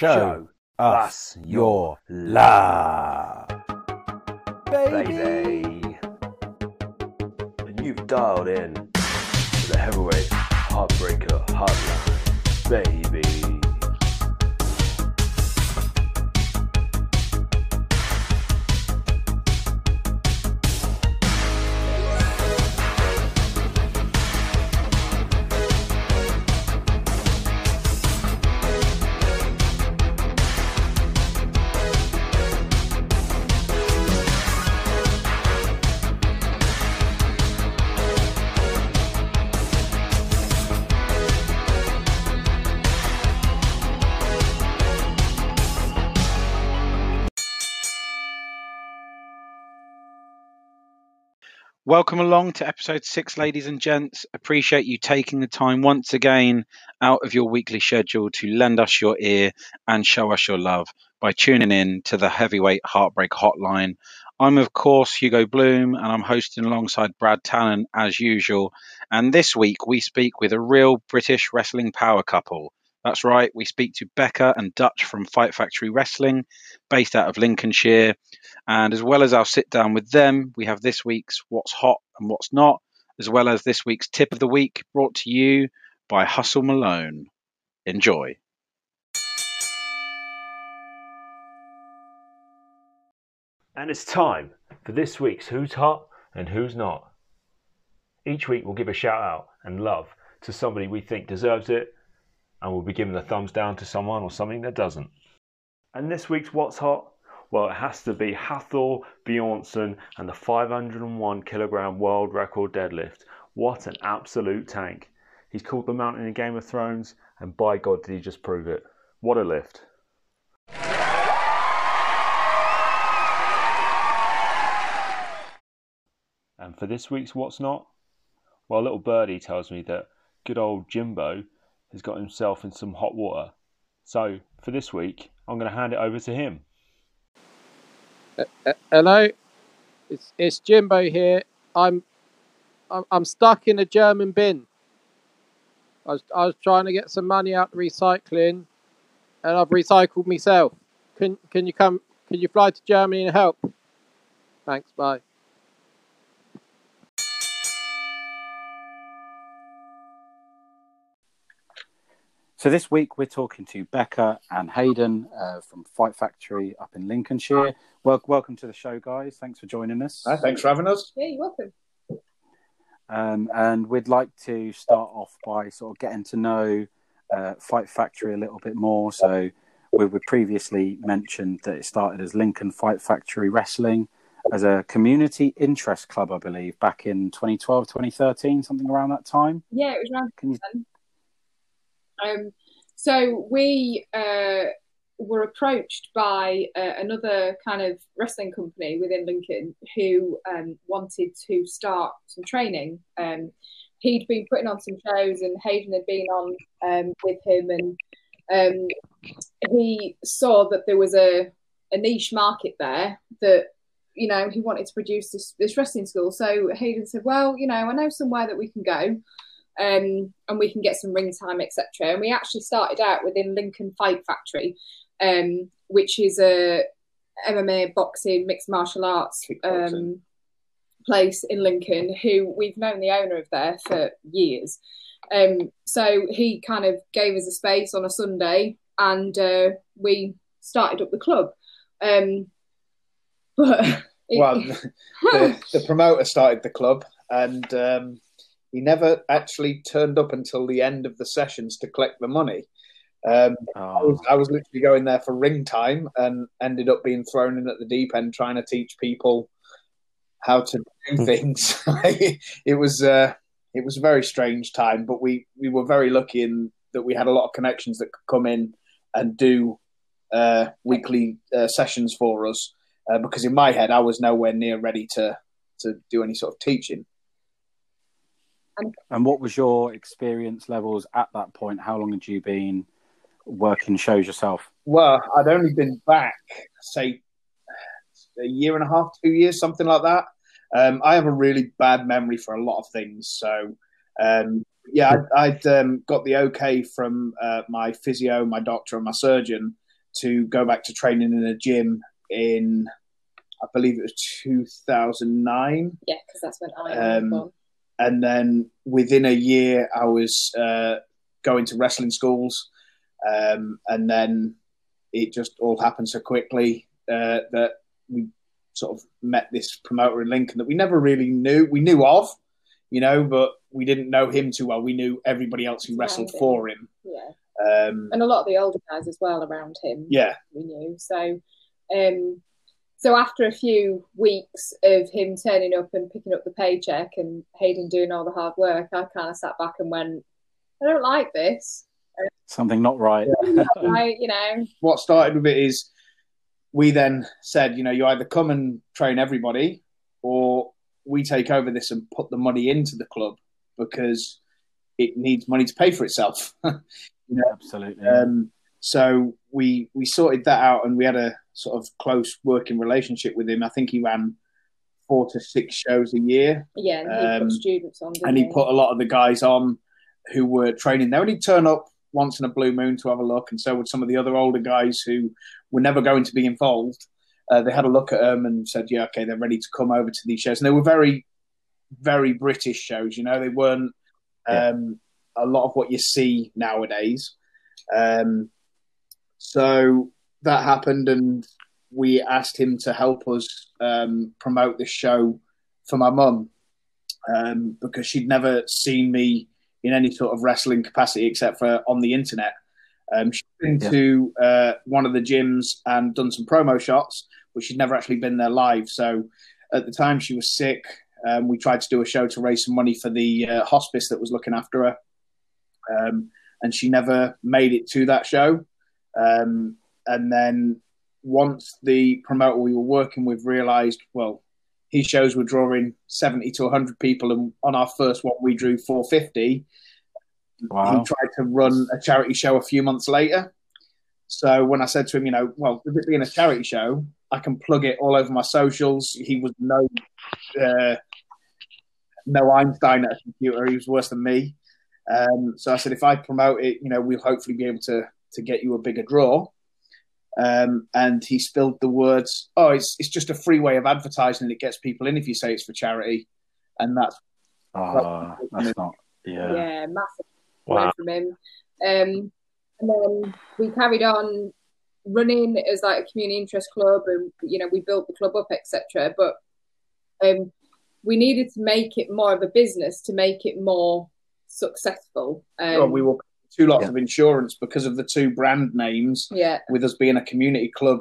Show us your love. baby. And you've dialed in to the heavyweight heartbreaker hotline, baby. Welcome along to episode six, ladies and gents. Appreciate you taking the time once again out of your weekly schedule to lend us your ear and show us your love by tuning in to the Heavyweight Heartbreak Hotline. I'm, of course, Hugo Bloom, and I'm hosting alongside Brad Tannen as usual. And this week we speak with a real British wrestling power couple. That's right, we speak to Becca and Dutch from Fight Factory Wrestling, based out of Lincolnshire. And as well as our sit down with them, we have this week's What's Hot and What's Not, as well as this week's Tip of the Week brought to you by Hustle Malone. Enjoy. And it's time for this week's Who's Hot and Who's Not. Each week we'll give a shout out and love to somebody we think deserves it, and we'll be giving a thumbs down to someone or something that doesn't. And this week's What's Hot? Well, it has to be Hafthor Bjornsson and the 501 kilogram world record deadlift. What an absolute tank! He's called the mountain in Game of Thrones, and by God, did he just prove it! What a lift! And for this week's What's Not? Well, little birdie tells me that good old Jimbo has got himself in some hot water. So, for this week, I'm going to hand it over to him. Uh, hello, it's it's Jimbo here. I'm I'm, I'm stuck in a German bin. I was I was trying to get some money out recycling, and I've recycled myself. Can can you come? Can you fly to Germany and help? Thanks. Bye. So this week we're talking to Becca and Hayden uh, from Fight Factory up in Lincolnshire. Wel- welcome to the show, guys. Thanks for joining us. Hi, thanks for having us. Yeah, you're welcome. Um, and we'd like to start off by sort of getting to know uh, Fight Factory a little bit more. So we we previously mentioned that it started as Lincoln Fight Factory Wrestling as a community interest club, I believe, back in 2012, 2013, something around that time. Yeah, it was around Can you? Um, so we uh, were approached by uh, another kind of wrestling company within Lincoln who um, wanted to start some training. Um, he'd been putting on some shows, and Hayden had been on um, with him, and um, he saw that there was a, a niche market there that you know he wanted to produce this, this wrestling school. So Hayden said, "Well, you know, I know somewhere that we can go." Um, and we can get some ring time, etc. And we actually started out within Lincoln Fight Factory, um, which is a MMA, boxing, mixed martial arts um, place in Lincoln. Who we've known the owner of there for years. Um, so he kind of gave us a space on a Sunday, and uh, we started up the club. Um, but Well, the, the promoter started the club, and um, he never actually turned up until the end of the sessions to collect the money. Um, I, Oh, was, I was literally going there for ring time and ended up being thrown in at the deep end trying to teach people how to do things. it was uh, it was a very strange time, but we, we were very lucky in that we had a lot of connections that could come in and do uh, weekly uh, sessions for us. Uh, because in my head, I was nowhere near ready to to do any sort of teaching. And what was your experience levels at that point? How long had you been working shows yourself? Well, I'd only been back, say, a year and a half, two years, something like that. Um, I have a really bad memory for a lot of things. So, um, yeah, I'd, I'd um, got the okay from uh, my physio, my doctor, and my surgeon to go back to training in a gym in, I believe it was 2009. Yeah, because that's when I Um, born. And then within a year I was uh, going to wrestling schools, um, and then it just all happened so quickly uh, that we sort of met this promoter in Lincoln that we never really knew. We knew of, you know, but we didn't know him too well. We knew everybody else who wrestled for him. Yeah, Um, and a lot of the older guys as well around him. yeah, we knew. So, um, so after a few weeks of him turning up and picking up the paycheck and Hayden doing all the hard work, I kind of sat back and went, I don't like this. Something not right. I, you know, what started with it is we then said, you know, you either come and train everybody or we take over this and put the money into the club because it needs money to pay for itself. Absolutely. um, so we we sorted that out and we had a sort of close working relationship with him. I think he ran four to six shows a year yeah, and he Um, put students on, didn't and he put a lot of the guys on who were training there. And he'd turn up once in a blue moon to have a look, and so would some of the other older guys who were never going to be involved. Uh, they had a look at them and said, "Yeah, okay, they're ready to come over to these shows." And they were very, very British shows. You know, they weren't um, a lot of what you see nowadays. Um, so that happened, and we asked him to help us um, promote the show for my mum um, because she'd never seen me in any sort of wrestling capacity except for on the internet. Um, she'd been Yeah. to uh, one of the gyms and done some promo shots, but she'd never actually been there live. So at the time she was sick, um, we tried to do a show to raise some money for the uh, hospice that was looking after her. Um, and she never made it to that show. Um, and then once the promoter we were working with realized, well, his shows were drawing 70 to 100 people, and on our first one, we drew 450. Wow. He tried to run a charity show a few months later. So when I said to him, you know, well, with it being a charity show, I can plug it all over my socials. He was no, uh, no Einstein at a computer. He was worse than me. Um, so I said, if I promote it, you know, we'll hopefully be able to to get you a bigger draw. Um, and he spilled the words, "Oh, it's it's just a free way of advertising. and It gets people in if you say it's for charity." And that's Ah, that's not. Yeah. yeah, massive Wow. from him. Um, and then we carried on running as like a community interest club, and you know we built the club up, etc. But um, we needed to make it more of a business to make it more successful. Um, well, we were two lots Yeah. of insurance because of the two brand names. yeah, with us being a community club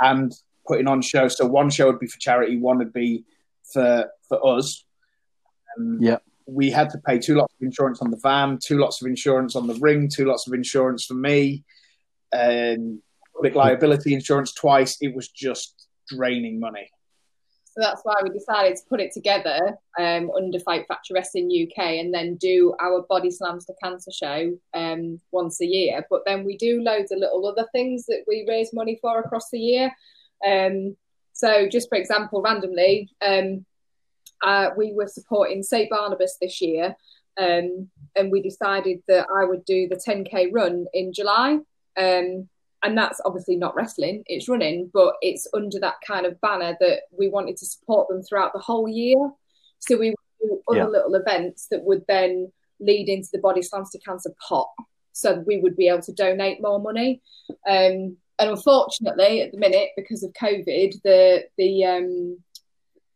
and putting on shows. So one show would be for charity, one would be for for us. Um, Yeah. We had to pay two lots of insurance on the van, two lots of insurance on the ring, two lots of insurance for me, and public liability insurance twice. It was just draining money. So that's why we decided to put it together um, under Fight Factory Wrestling UK and then do our Body Slams to Cancer show um, once a year. But then we do loads of little other things that we raise money for across the year. Um, so, just for example, randomly, um, uh, we were supporting St. Barnabas this year um, and we decided that I would do the 10k run in July. Um, and that's obviously not wrestling, it's running, but it's under that kind of banner that we wanted to support them throughout the whole year. So we would do other Yeah. little events that would then lead into the Body Slams to Cancer pot. So we would be able to donate more money. Um, and unfortunately, at the minute, because of COVID, the the um,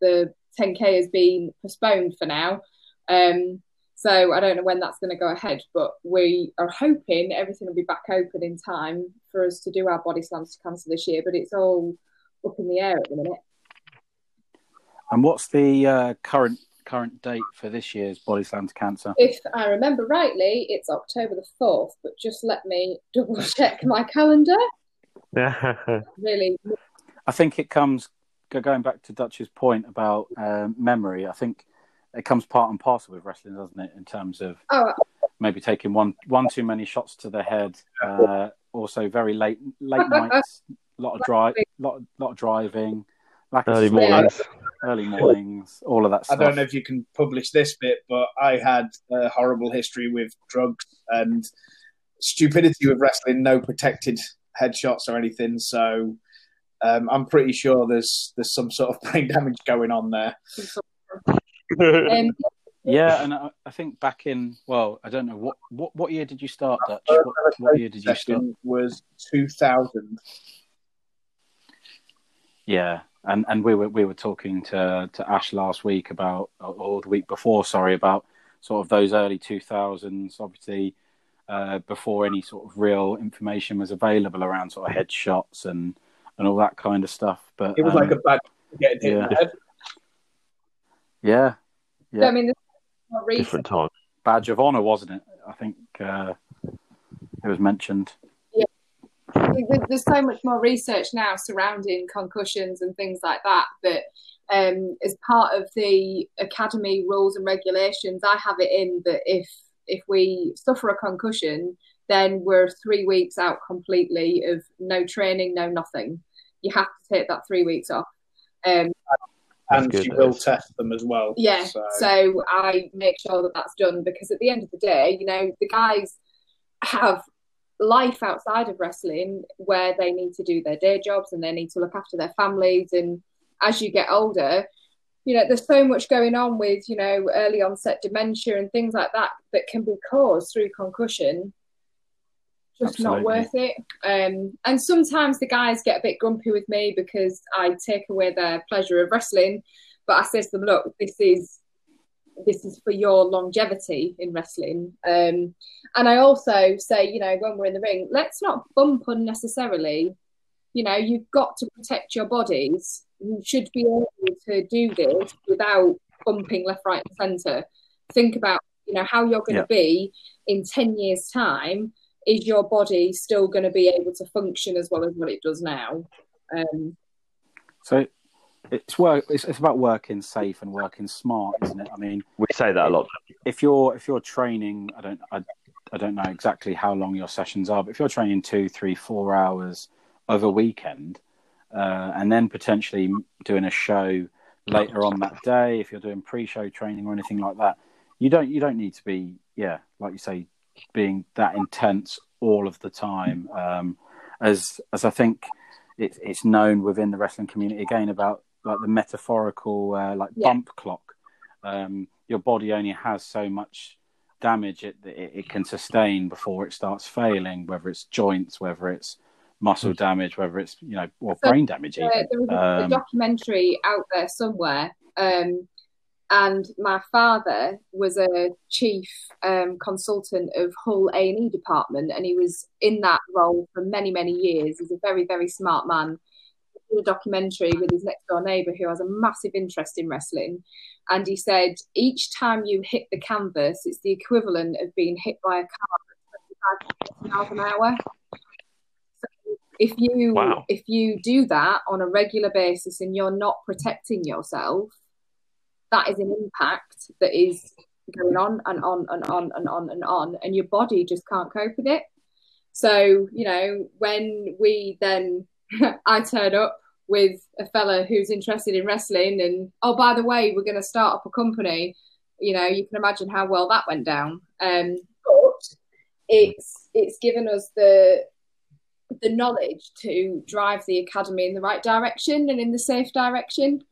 the 10k has been postponed for now. Um, so I don't know when that's going to go ahead, but we are hoping everything will be back open in time for us to do our body slams to cancer this year. But it's all up in the air at the minute. And what's the uh, current current date for this year's Body Slam to Cancer? If I remember rightly, it's October the fourth. But just let me double check my calendar. Yeah, really, I think it comes going back to Dutch's point about um, memory. I think it comes part and parcel with wrestling, doesn't it? In terms of oh, maybe taking one one too many shots to the head. Uh, also, very late late nights, a lot of drive, lot lot of driving, lack of Early sleep, mornings. early mornings, all of that Stuff. I don't know if you can publish this bit, but I had a horrible history with drugs and stupidity with wrestling. No protected headshots or anything. So um, I'm pretty sure there's there's some sort of brain damage going on there. Um, Yeah, and I, I think back in well, I don't know what what, what year did you start, Dutch? What, what year did you start? Was 2000. Yeah, and and we were we were talking to to Ash last week about or the week before, sorry, about sort of those early two thousands, obviously. Uh, before any sort of real information was available around sort of headshots and and all that kind of stuff, but It was um, like a bad getting hit in yeah. yeah, so, I mean, there's more research Different time. badge of honor, wasn't it? I think uh, it was mentioned. There- there's so much more research now surrounding concussions and things like that that um, as part of the academy rules and regulations i have it in that if if we suffer a concussion then we're three weeks out completely of no training no nothing you have to take that three weeks off um, That's and good, she will is. test them as well. yeah So, so i make sure that that's done because at the end of the day you know the guys have life outside of wrestling where they need to do their day jobs and they need to look after their families and as you get older you know there's so much going on with you know early onset dementia and things like that that can be caused through concussion just not worth it. Um and sometimes the guys get a bit grumpy with me because i take away their pleasure of wrestling but i say to them look this is this is for your longevity in wrestling. Um and i also say you know when we're in the ring let's not bump unnecessarily. You know you've got to protect your bodies. You should be able to do this without bumping left right and center think about you know how you're going to Yeah. be in 10 years time is your body still going to be able to function as well as what it does now um So it's work. It's, it's about working safe and working smart, isn't it? I mean, We say that a lot. if you're if you're training, I don't I, I don't know exactly how long your sessions are, but if you're training two, three, four hours over a weekend, uh, and then potentially doing a show later on that day, if you're doing pre-show training or anything like that, you don't you don't need to be yeah, like you say, being that intense all of the time. Um, as as I think it's it's known within the wrestling community again about like the metaphorical uh, like Yeah. bump clock. Um, your body only has so much damage it, it it can sustain before it starts failing, whether it's joints, whether it's muscle damage, whether it's you know or So, brain damage even. Uh, there was a, a Um, documentary out there somewhere, um, and my father was a chief um, consultant of Hull A and E department, and he was in that role for many, many years. He's a very, very smart man. He did a documentary with his next door neighbour who has a massive interest in wrestling, and he said each time you hit the canvas, it's the equivalent of being hit by a car at 25 miles an hour. So if you Wow. if you do that on a regular basis and you're not protecting yourself, that is an impact that is going on and on and on and on and on, and your body just can't cope with it. So, you know, when we then, I turn up with a fella who's interested in wrestling, and oh, by the way, we're going to start up a company. You know, you can imagine how well that went down. Um, but it's it's given us the the knowledge to drive the academy in the right direction and in the safe direction.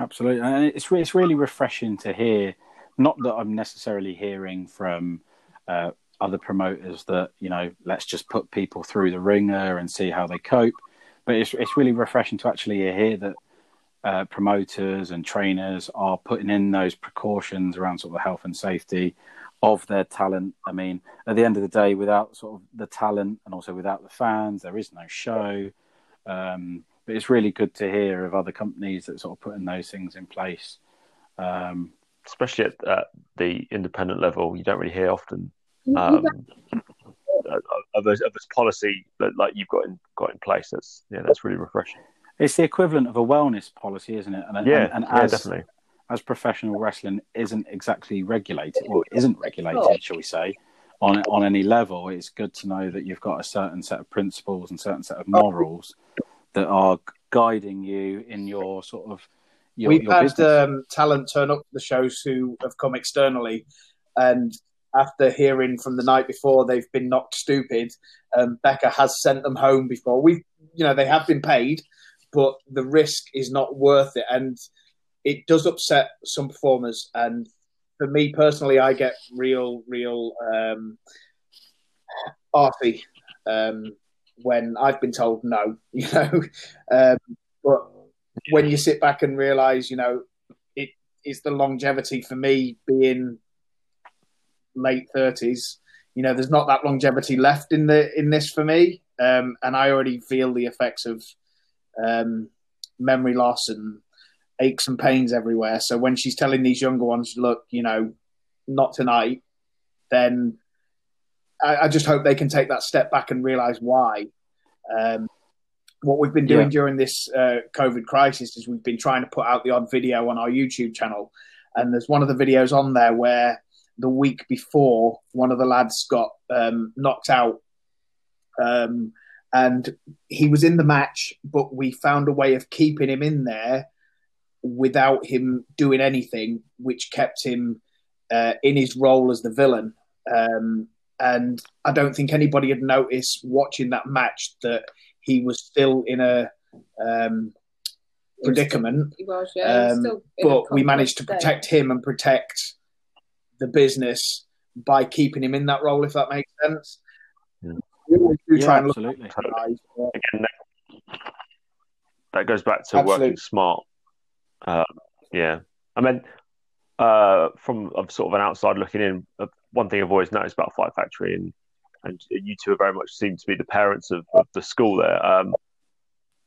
Absolutely, and it's it's really refreshing to hear. Not that I'm necessarily hearing from uh, other promoters that you know, let's just put people through the ringer and see how they cope. But it's it's really refreshing to actually hear that uh, promoters and trainers are putting in those precautions around sort of the health and safety of their talent. I mean, at the end of the day, without sort of the talent and also without the fans, there is no show. Um, but it's really good to hear of other companies that sort of putting those things in place. Um, especially at uh, the independent level, you don't really hear often You- you um, of this, of this policy that like you've got in got in place. That's yeah, that's really refreshing. it's the equivalent of a wellness policy, isn't it? And, Yeah, and, and yeah, as, definitely. as professional wrestling isn't exactly regulated, or isn't regulated, shall we say, on on any level, it's good to know that you've got a certain set of principles and certain set of morals that are guiding you in your sort of your, We've your had um, talent turn up to the shows who have come externally, and after hearing from the night before they've been knocked stupid, um, Becca has sent them home before. We, you know, they have been paid, but the risk is not worth it, and it does upset some performers. And for me personally, I get real, real um, arty um, when I've been told no. You know, um, but when you sit back and realise, you know, it is the longevity for me being late thirties. You know, there's not that longevity left in the in this for me, um, and I already feel the effects of um, memory loss and aches and pains everywhere. So when she's telling these younger ones, "Look, you know, not tonight," then I, I just hope they can take that step back and realise why. Um, what we've been doing yeah. during this uh, COVID crisis is we've been trying to put out the odd video on our YouTube channel, and there's one of the videos on there where the week before one of the lads got um, knocked out, um, and he was in the match, but we found a way of keeping him in there without him doing anything, which kept him uh, in his role as the villain. Um, and I don't think anybody had noticed watching that match that he was still in a um, predicament. He was, yeah. Um, but we managed to protect him and protect the business by keeping him in that role, if that makes sense. Yeah. We always do yeah, try and absolutely. look at guys, but... Again, that, that goes back to Absolutely. working smart. Uh, yeah, I mean, uh, from of sort of an outside looking in, uh, one thing I've always noticed about Fight Factory and and you two are very much seem to be the parents of, of the school there. Um,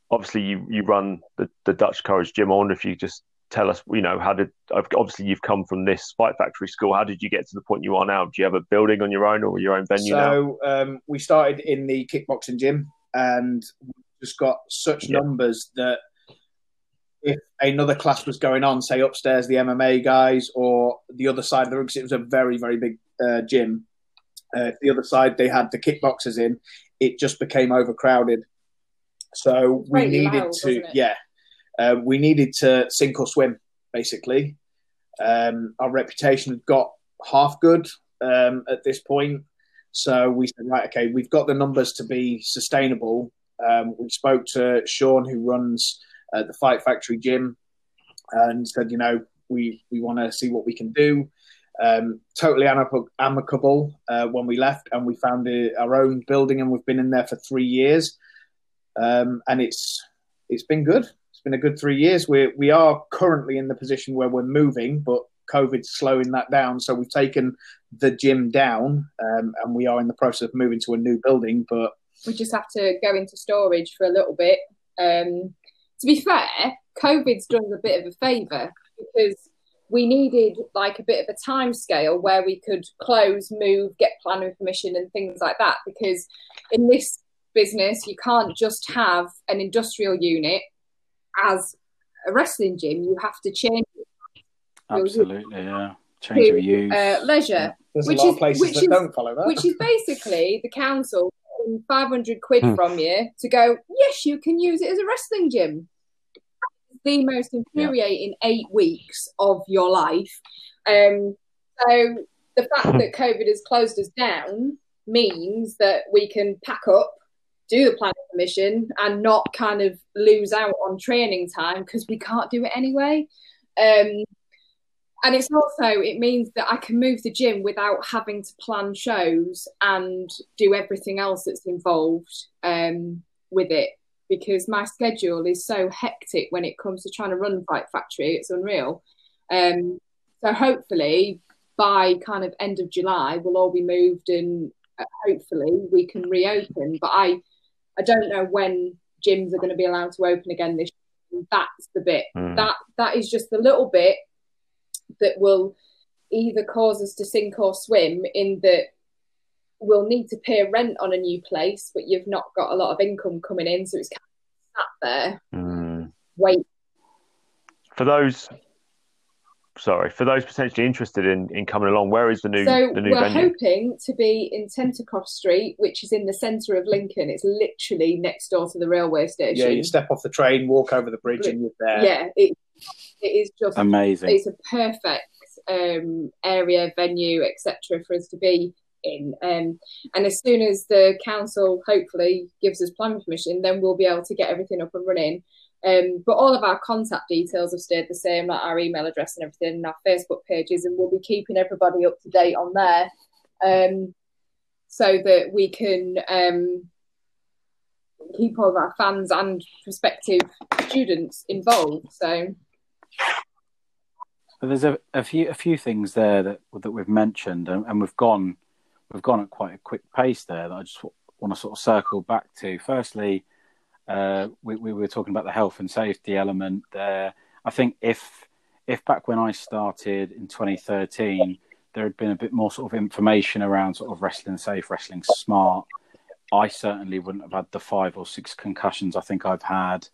obviously, you you run the, the Dutch Courage Gym. I wonder if you just tell us, you know, how did obviously you've come from this Fight Factory school. How did you get to the point you are now? Do you have a building on your own or your own venue so, now? um, we started in the kickboxing gym and just got such yeah. numbers that if another class was going on, say upstairs, the MMA guys or the other side of the room, because it was a very, very big uh, gym. Uh, the other side, they had the kickboxers in. It just became overcrowded. So we needed loud, to, yeah, uh, we needed to sink or swim, basically. Um, our reputation had got half good um, at this point. So we said, right, okay, we've got the numbers to be sustainable. Um, we spoke to Sean, who runs uh, the Fight Factory gym, and said, you know, we we want to see what we can do. Um, totally amicable uh, when we left, and we found a, our own building, and we've been in there for three years, um, and it's it's been good. It's been a good three years. We we are currently in the position where we're moving, but COVID's slowing that down. So we've taken the gym down, um, and we are in the process of moving to a new building. But we just have to go into storage for a little bit. Um, to be fair, COVID's done us a bit of a favour because we needed like a bit of a time scale where we could close, move, get planning permission, and things like that. Because in this business, you can't just have an industrial unit as a wrestling gym. You have to change. Absolutely, yeah. Change to, of use. Uh, leisure. yeah, there's Which a lot is- of places which that is- don't follow that. which is basically the council taking 500 quid Hmm. from you to go, yes, you can use it as a wrestling gym. The most infuriating eight weeks of your life. Um, so the fact that COVID has closed us down means that we can pack up, do the planning mission, and not kind of lose out on training time because we can't do it anyway. Um, and it's also it means that I can move the gym without having to plan shows and do everything else that's involved um, with it because my schedule is so hectic when it comes to trying to run Fight Factory. It's unreal. Um, so hopefully by kind of end of July we'll all be moved and uh, hopefully we can reopen. But I I don't know when gyms are going to be allowed to open again this year. That's the bit. Mm. That that is just the little bit that will either cause us to sink or swim in that we'll need to pay rent on a new place, but you've not got a lot of income coming in, so it's kind of sat there, Mm. wait. For those, sorry, for those potentially interested in, in coming along, where is the new So the new we're venue? hoping to be in Tentercroft Street, which is in the centre of Lincoln. It's literally next door to the railway station. yeah, you step off the train, walk over the bridge, and you're there. Yeah, it, it is just Amazing. it's a perfect um, area, venue, etc., for us to be in. Um, and as soon as the council hopefully gives us planning permission, then we'll be able to get everything up and running. Um, but all of our contact details have stayed the same, like our email address and everything, and our Facebook pages, and we'll be keeping everybody up to date on there, um, so that we can um, keep all of our fans and prospective students involved. So. there's a, a few a few things there that that we've mentioned, and, and we've gone we've gone at quite a quick pace there that I just want to sort of circle back to. Firstly, uh, we, we were talking about the health and safety element there. I think if if back when I started in 2013, there had been a bit more sort of information around sort of wrestling safe, wrestling smart, I certainly wouldn't have had the five or six concussions I think I've had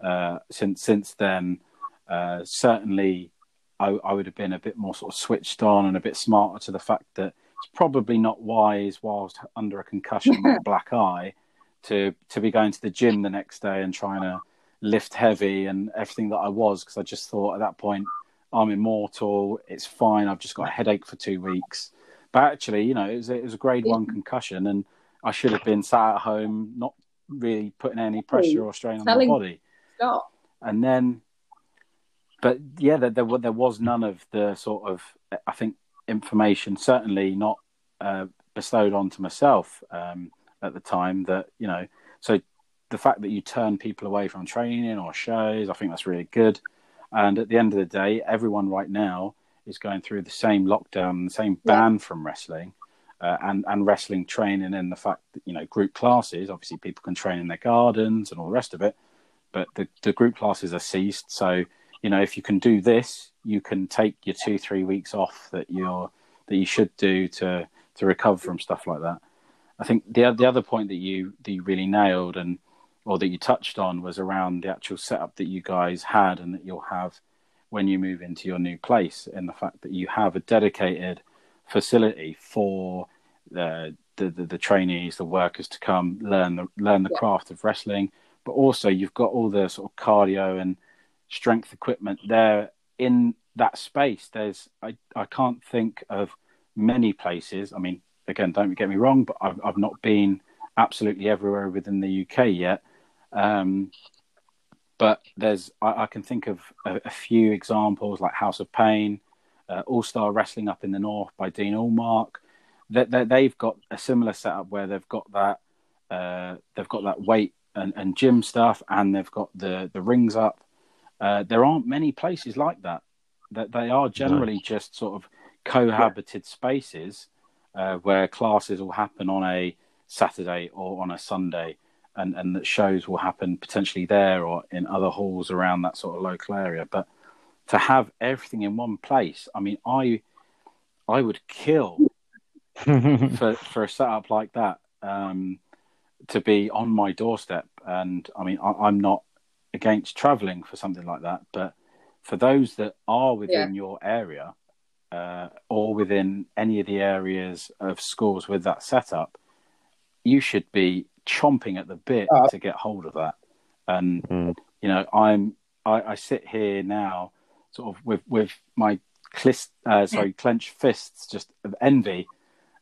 uh, since since then. Uh, certainly, I, I, would have been a bit more sort of switched on and a bit smarter to the fact that it's probably not wise whilst under a concussion with a black eye to to be going to the gym the next day and trying to lift heavy and everything that I was because I just thought at that point I'm immortal. It's fine. I've just got a headache for two weeks. But actually, you know, it was, it was a grade one concussion, and I should have been sat at home, not really putting any pressure or strain on my body. Stop. And then, but yeah, there, there, there was none of the sort of, I think, information, certainly not uh, bestowed onto myself um, at the time that, you know, so the fact that you turn people away from training or shows, I think that's really good. And at the end of the day, everyone right now is going through the same lockdown, the same ban yeah. from wrestling uh, and and wrestling training and the fact that you know group classes obviously people can train in their gardens and all the rest of it but the, the group classes are ceased so you know if you can do this you can take your two three weeks off that you're that you should do to to recover from stuff like that i think the the other point that you that you really nailed and or that you touched on was around the actual setup that you guys had and that you'll have when you move into your new place and the fact that you have a dedicated facility for the, the, the, the trainees, the workers to come learn the learn the craft of wrestling. But also, you've got all the sort of cardio and strength equipment there in that space. There's I I can't think of many places. I mean, again, don't get me wrong, but I've I've not been absolutely everywhere within the UK yet. Um, but there's I, I, can think of a, a, few examples like House of Pain, uh, All Star Wrestling up in the north by Dean Allmark. That they, they, have got a similar setup where they've got that uh, they've got that weight and, and, gym stuff, and they've got the the rings up. Uh, there aren't many places like that. That they are generally just sort of cohabited spaces uh, where classes will happen on a Saturday or on a Sunday, and and that shows will happen potentially there or in other halls around that sort of local area. But to have everything in one place. I mean, I I would kill for for a setup like that um, to be on my doorstep. And I mean, I, am not against traveling for something like that, but for those that are within yeah. your area uh, or within any of the areas of schools with that setup, you should be chomping at the bit uh, to get hold of that. And mm. you know, I'm I, I sit here now sort of with with my clist, uh, sorry clenched fists just of envy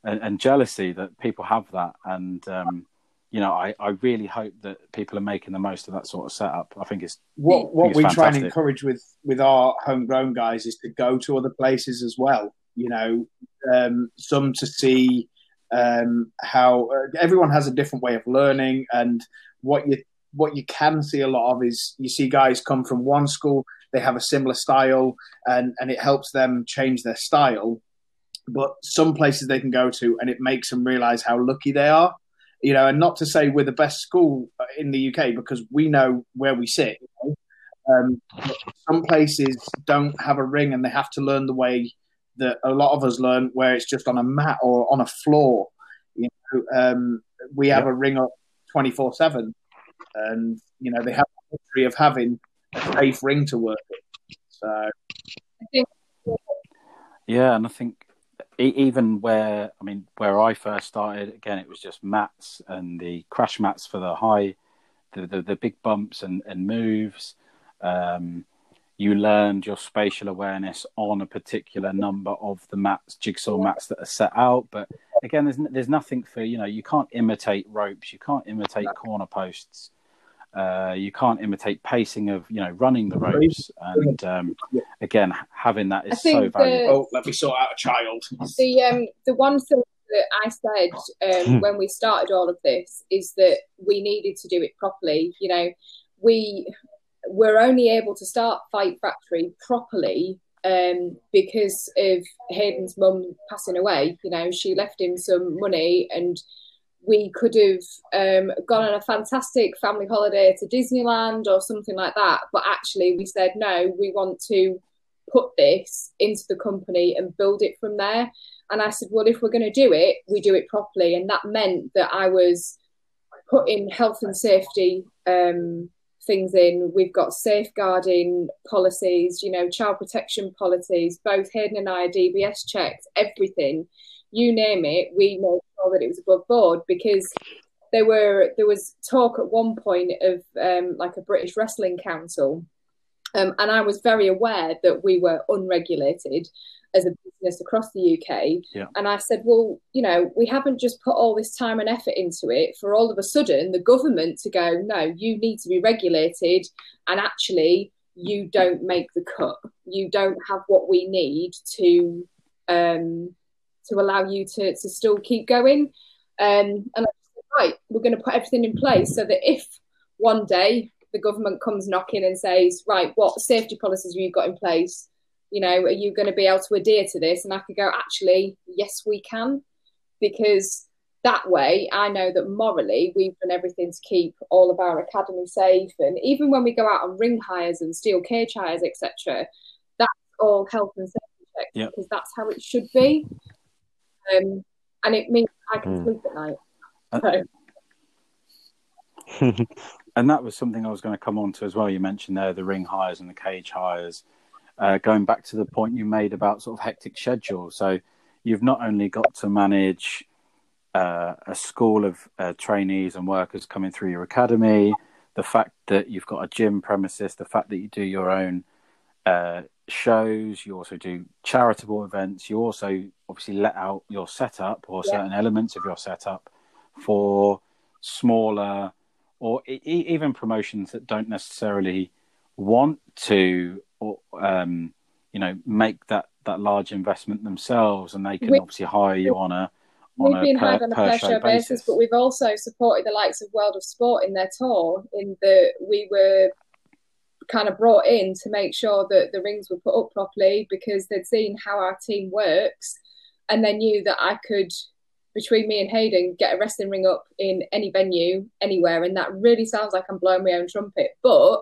and, and, jealousy that people have that and um, you know I, I really hope that people are making the most of that sort of setup i think it's what what we try and encourage with with our homegrown guys is to go to other places as well you know um, some to see um, how uh, everyone has a different way of learning and what you what you can see a lot of is you see guys come from one school they have a similar style and, and it helps them change their style. But some places they can go to and it makes them realize how lucky they are. You know, and not to say we're the best school in the UK because we know where we sit. You know? um, some places don't have a ring and they have to learn the way that a lot of us learn, where it's just on a mat or on a floor. You know, um, we have a ring up twenty four seven, and you know they have a history of having a safe ring to work with. So, yeah, and I think even where I mean, where I first started, again, it was just mats and the crash mats for the high, the the, the big bumps and and moves. Um, you learned your spatial awareness on a particular number of the mats, jigsaw mats that are set out. But again, there's there's nothing for you know you can't imitate ropes, you can't imitate corner posts, uh, you can't imitate pacing of you know running the ropes. And um, again, having that is so valuable. Oh, let me sort out a child. The um, the one thing that I said um, when we started all of this is that we needed to do it properly. You know, we were only able to start Fight Factory properly um, because of Hayden's mum passing away. You know, she left him some money and we could have um, gone on a fantastic family holiday to Disneyland or something like that. But actually, we said, no, we want to put this into the company and build it from there. And I said, well, if we're going to do it, we do it properly. And that meant that I was putting health and safety um, things in. We've got safeguarding policies, you know, child protection policies. Both Hayden and I are DBS checked, everything. You name it, we made sure that it was above board because there were there was talk at one point of um, like a British Wrestling Council, um, and I was very aware that we were unregulated as a business across the UK. Yeah. And I said, well, you know, we haven't just put all this time and effort into it for all of a sudden the government to go, no, you need to be regulated, and actually you don't make the cut. You don't have what we need to um, to allow you to to still keep going. Um, and I said, right, we're going to put everything in place so that if one day the government comes knocking and says, right, what safety policies have you got in place? You know, are you going to be able to adhere to this? And I could go, actually, yes, we can, because that way I know that morally we've done everything to keep all of our academy safe. And even when we go out on ring hires and steel cage hires, etc., that's all health and safety checks Yep. because that's how it should be. Um, and it means I can Mm. sleep at night. Uh, So, and that was something I was going to come on to as well. You mentioned there the ring hires and the cage hires. Uh, going back to the point you made about sort of hectic schedule, so you've not only got to manage uh, a school of uh, trainees and workers coming through your academy, the fact that you've got a gym premises, the fact that you do your own uh, shows, you also do charitable events, you also obviously let out your setup or Yeah. certain elements of your setup for smaller or e- even promotions that don't necessarily want to or um, you know make that that large investment themselves and they can We- obviously hire you on a on We've a been per, hired on a per per show show basis, but we've also supported the likes of World of Sport in their tour. In that we were kind of brought in to make sure that the rings were put up properly because they'd seen how our team works, and they knew that I could, between me and Hayden, get a wrestling ring up in any venue, anywhere. And that really sounds like I'm blowing my own trumpet, but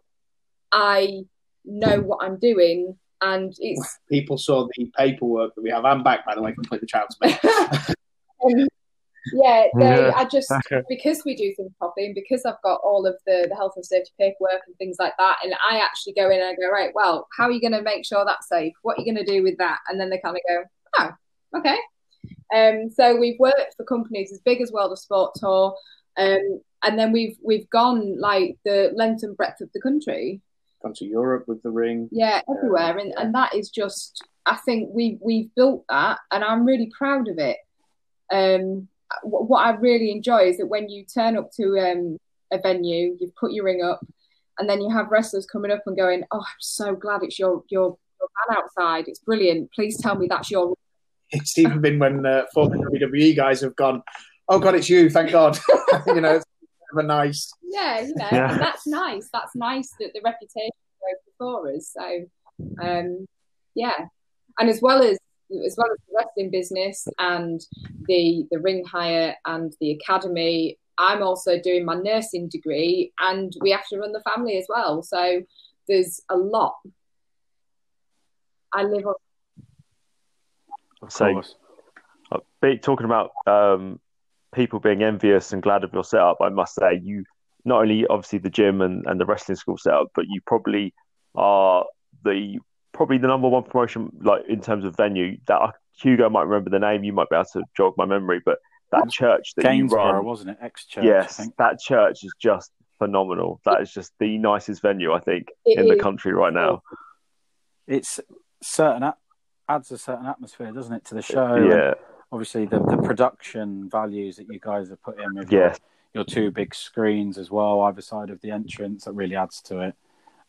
I know what I'm doing, and it's People saw the paperwork that we have. I'm back, by the way, completely child's me. Um, yeah, they, Yeah. I just because we do things properly and because I've got all of the, the health and safety paperwork and things like that, and I actually go in and I go, right, well, how are you going to make sure that's safe? What are you going to do with that? And then they kind of go, oh, okay. Um, so we've worked for companies as big as World of Sport Tour, um, and then we've we've gone like the length and breadth of the country. Gone to Europe with the ring. Yeah, everywhere, and and that is just I think we we've built that, and I'm really proud of it. Um, wh- what I really enjoy is that when you turn up to um, a venue, you've put your ring up, and then you have wrestlers coming up and going, "Oh, I'm so glad it's your your, your man outside. It's brilliant. Please tell me that's your." It's even been when uh, former WWE guys have gone, oh, God, it's you, thank God. you know, it's kind of a nice. Yeah, you know, Yeah. that's nice. That's nice that the reputation goes before us. So, um, yeah, and as well as as well as the wrestling business and the the ring hire and the academy, I'm also doing my nursing degree, and we have to run the family as well. So there's a lot. I live on. Of So- course. Uh, be, talking about um, people being envious and glad of your setup, I must say you not only obviously the gym and, and the wrestling school setup, but you probably are the probably the number one promotion like in terms of venue that I, Hugo might remember the name. You might be able to jog my memory, but that church that you Gainsborough, run, wasn't it? Ex church. yes, I think. that church is just phenomenal. That is just the nicest venue I think It in the country right now. it's certain adds a certain atmosphere, doesn't it, to the show? Yeah. obviously, the, the production values that you guys have put in with Yes. your, your two big screens as well, either side of the entrance, that really adds to it.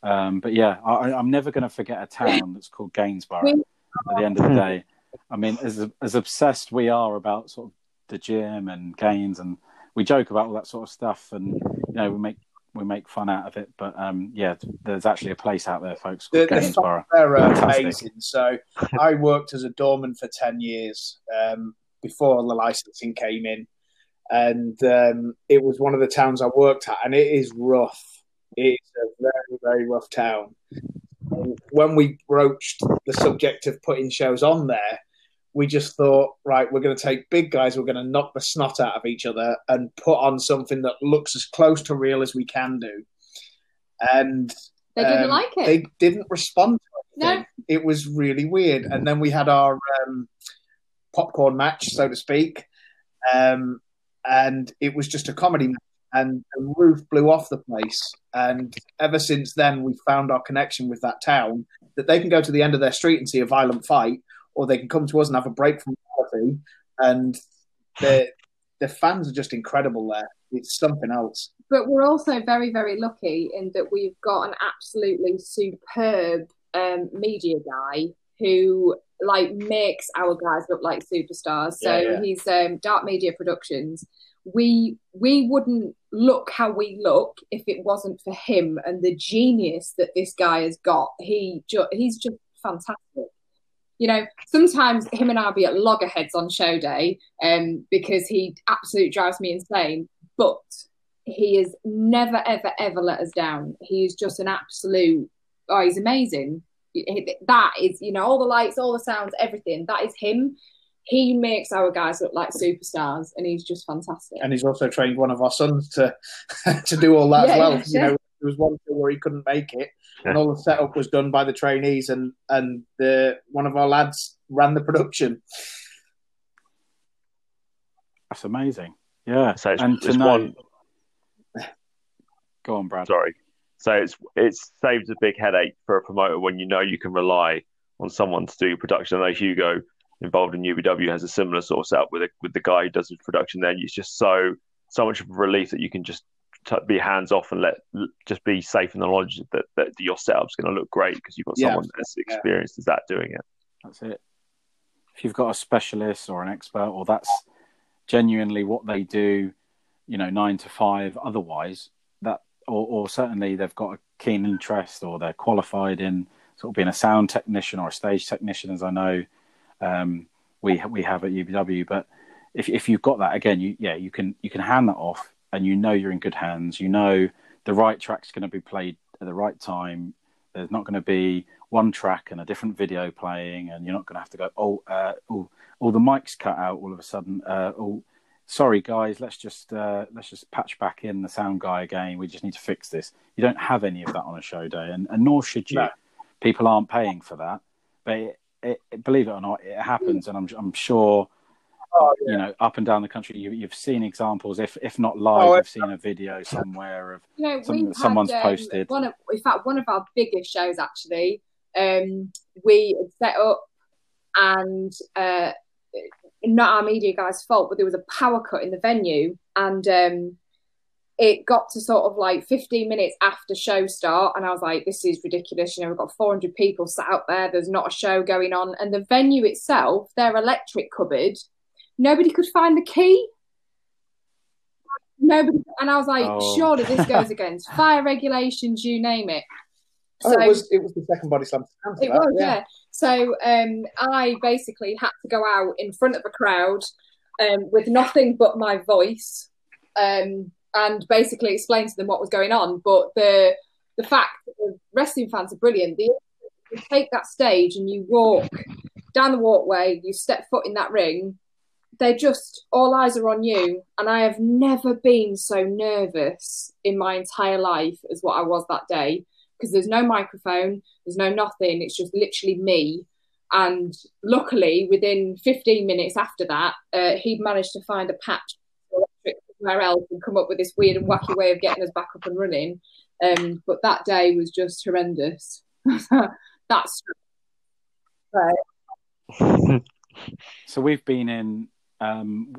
Um, but yeah, I, I'm never going to forget a town that's called Gainsborough. At the end of the day, I mean, as as obsessed we are about sort of the gym and gains, and we joke about all that sort of stuff, and you know, we make we make fun out of it. But um, yeah, there's actually a place out there, folks, called the Gainsborough. They're uh, Fantastic. amazing. So I worked as a doorman for 10 years um, before the licensing came in. And um, it was one of the towns I worked at, and it is rough. It's a very, very rough town. And when we broached the subject of putting shows on there, we just thought, right, we're going to take big guys, we're going to knock the snot out of each other and put on something that looks as close to real as we can do. And They didn't um, like it. They didn't respond to No. It was really weird. And then we had our um, popcorn match, so to speak, um, and it was just a comedy match. And the roof blew off the place. And ever since then, we've found our connection with that town that they can go to the end of their street and see a violent fight, or they can come to us and have a break from reality. And the the fans are just incredible there. It's something else. but we're also very very lucky in that we've got an absolutely superb um, media guy who like makes our guys look like superstars so Yeah, yeah. he's um, dark media productions we we wouldn't look how we look if it wasn't for him and the genius that this guy has got he ju- he's just fantastic you know, sometimes him and I'll be at loggerheads on show day um, because he absolutely drives me insane. But he has never, ever, ever let us down. He is just an absolute, oh, he's amazing. That is, you know, all the lights, all the sounds, everything. That is him. He makes our guys look like superstars and he's just fantastic. and he's also trained one of our sons to to do all that Yeah, as well. yeah, you yeah. know, there was one where he couldn't make it, and all the setup was done by the trainees, and and the one of our lads ran the production. That's amazing. Yeah, So it's, and to know. one. Go on, Brad. Sorry. So it's it saves a big headache for a promoter when you know you can rely on someone to do production. I know Hugo involved in UBW has a similar sort of setup with a, with the guy who does his production. There, it's just so so much of a relief that you can just t- be hands off and let just be safe in the knowledge that, that your setup's going to look great because you've got Yeah, someone as yeah. experienced as that doing it. That's it. If you've got a specialist or an expert, or that's genuinely what they do, you know, nine to five. Otherwise, that or, or certainly they've got a keen interest, or they're qualified in sort of being a sound technician or a stage technician, as I know um, we we have at UBW. But if if you've got that again, you yeah, you can you can hand that off, and you know you're in good hands. You know the right track's going to be played at the right time. There's not going to be one track and a different video playing, and you're not going to have to go, oh, uh, oh, all the mics cut out all of a sudden. Uh, oh, sorry guys, let's just uh, let's just patch back in the sound guy again. We just need to fix this. You don't have any of that on a show day, and, and nor should you. No. People aren't paying for that, but it, it, believe it or not, it happens, and I'm I'm sure. Oh, You know, up and down the country, you, you've seen examples. If if not live, Oh, you've seen a video somewhere of You know, Something we've that someone's had, um, posted. One of, in fact, one of our biggest shows actually, um, we had set up, and uh, not our media guy's fault, but there was a power cut in the venue, and um, it got to sort of like 15 minutes after show start, and I was like, "This is ridiculous." You know, we've got 400 people sat out there. There's not a show going on, and the venue itself, their electric cupboard, nobody could find the key. Nobody, and I was like, Oh. surely this goes against fire regulations, you name it. Oh, it was it was the second body slam. It that, was, yeah. So um, I basically had to go out in front of a crowd um, with nothing but my voice um, and basically explain to them what was going on. But the the fact that the wrestling fans are brilliant. The, you take that stage and you walk down the walkway, you step foot in that ring. They're just all eyes are on you, and I have never been so nervous in my entire life as what I was that day because there's no microphone, there's no nothing. It's just literally me. And luckily, within 15 minutes after that, uh, he'd managed to find a patch somewhere else and come up with this weird and wacky way of getting us back up and running. Um, but that day was just horrendous. That's Right. So we've been in. Um,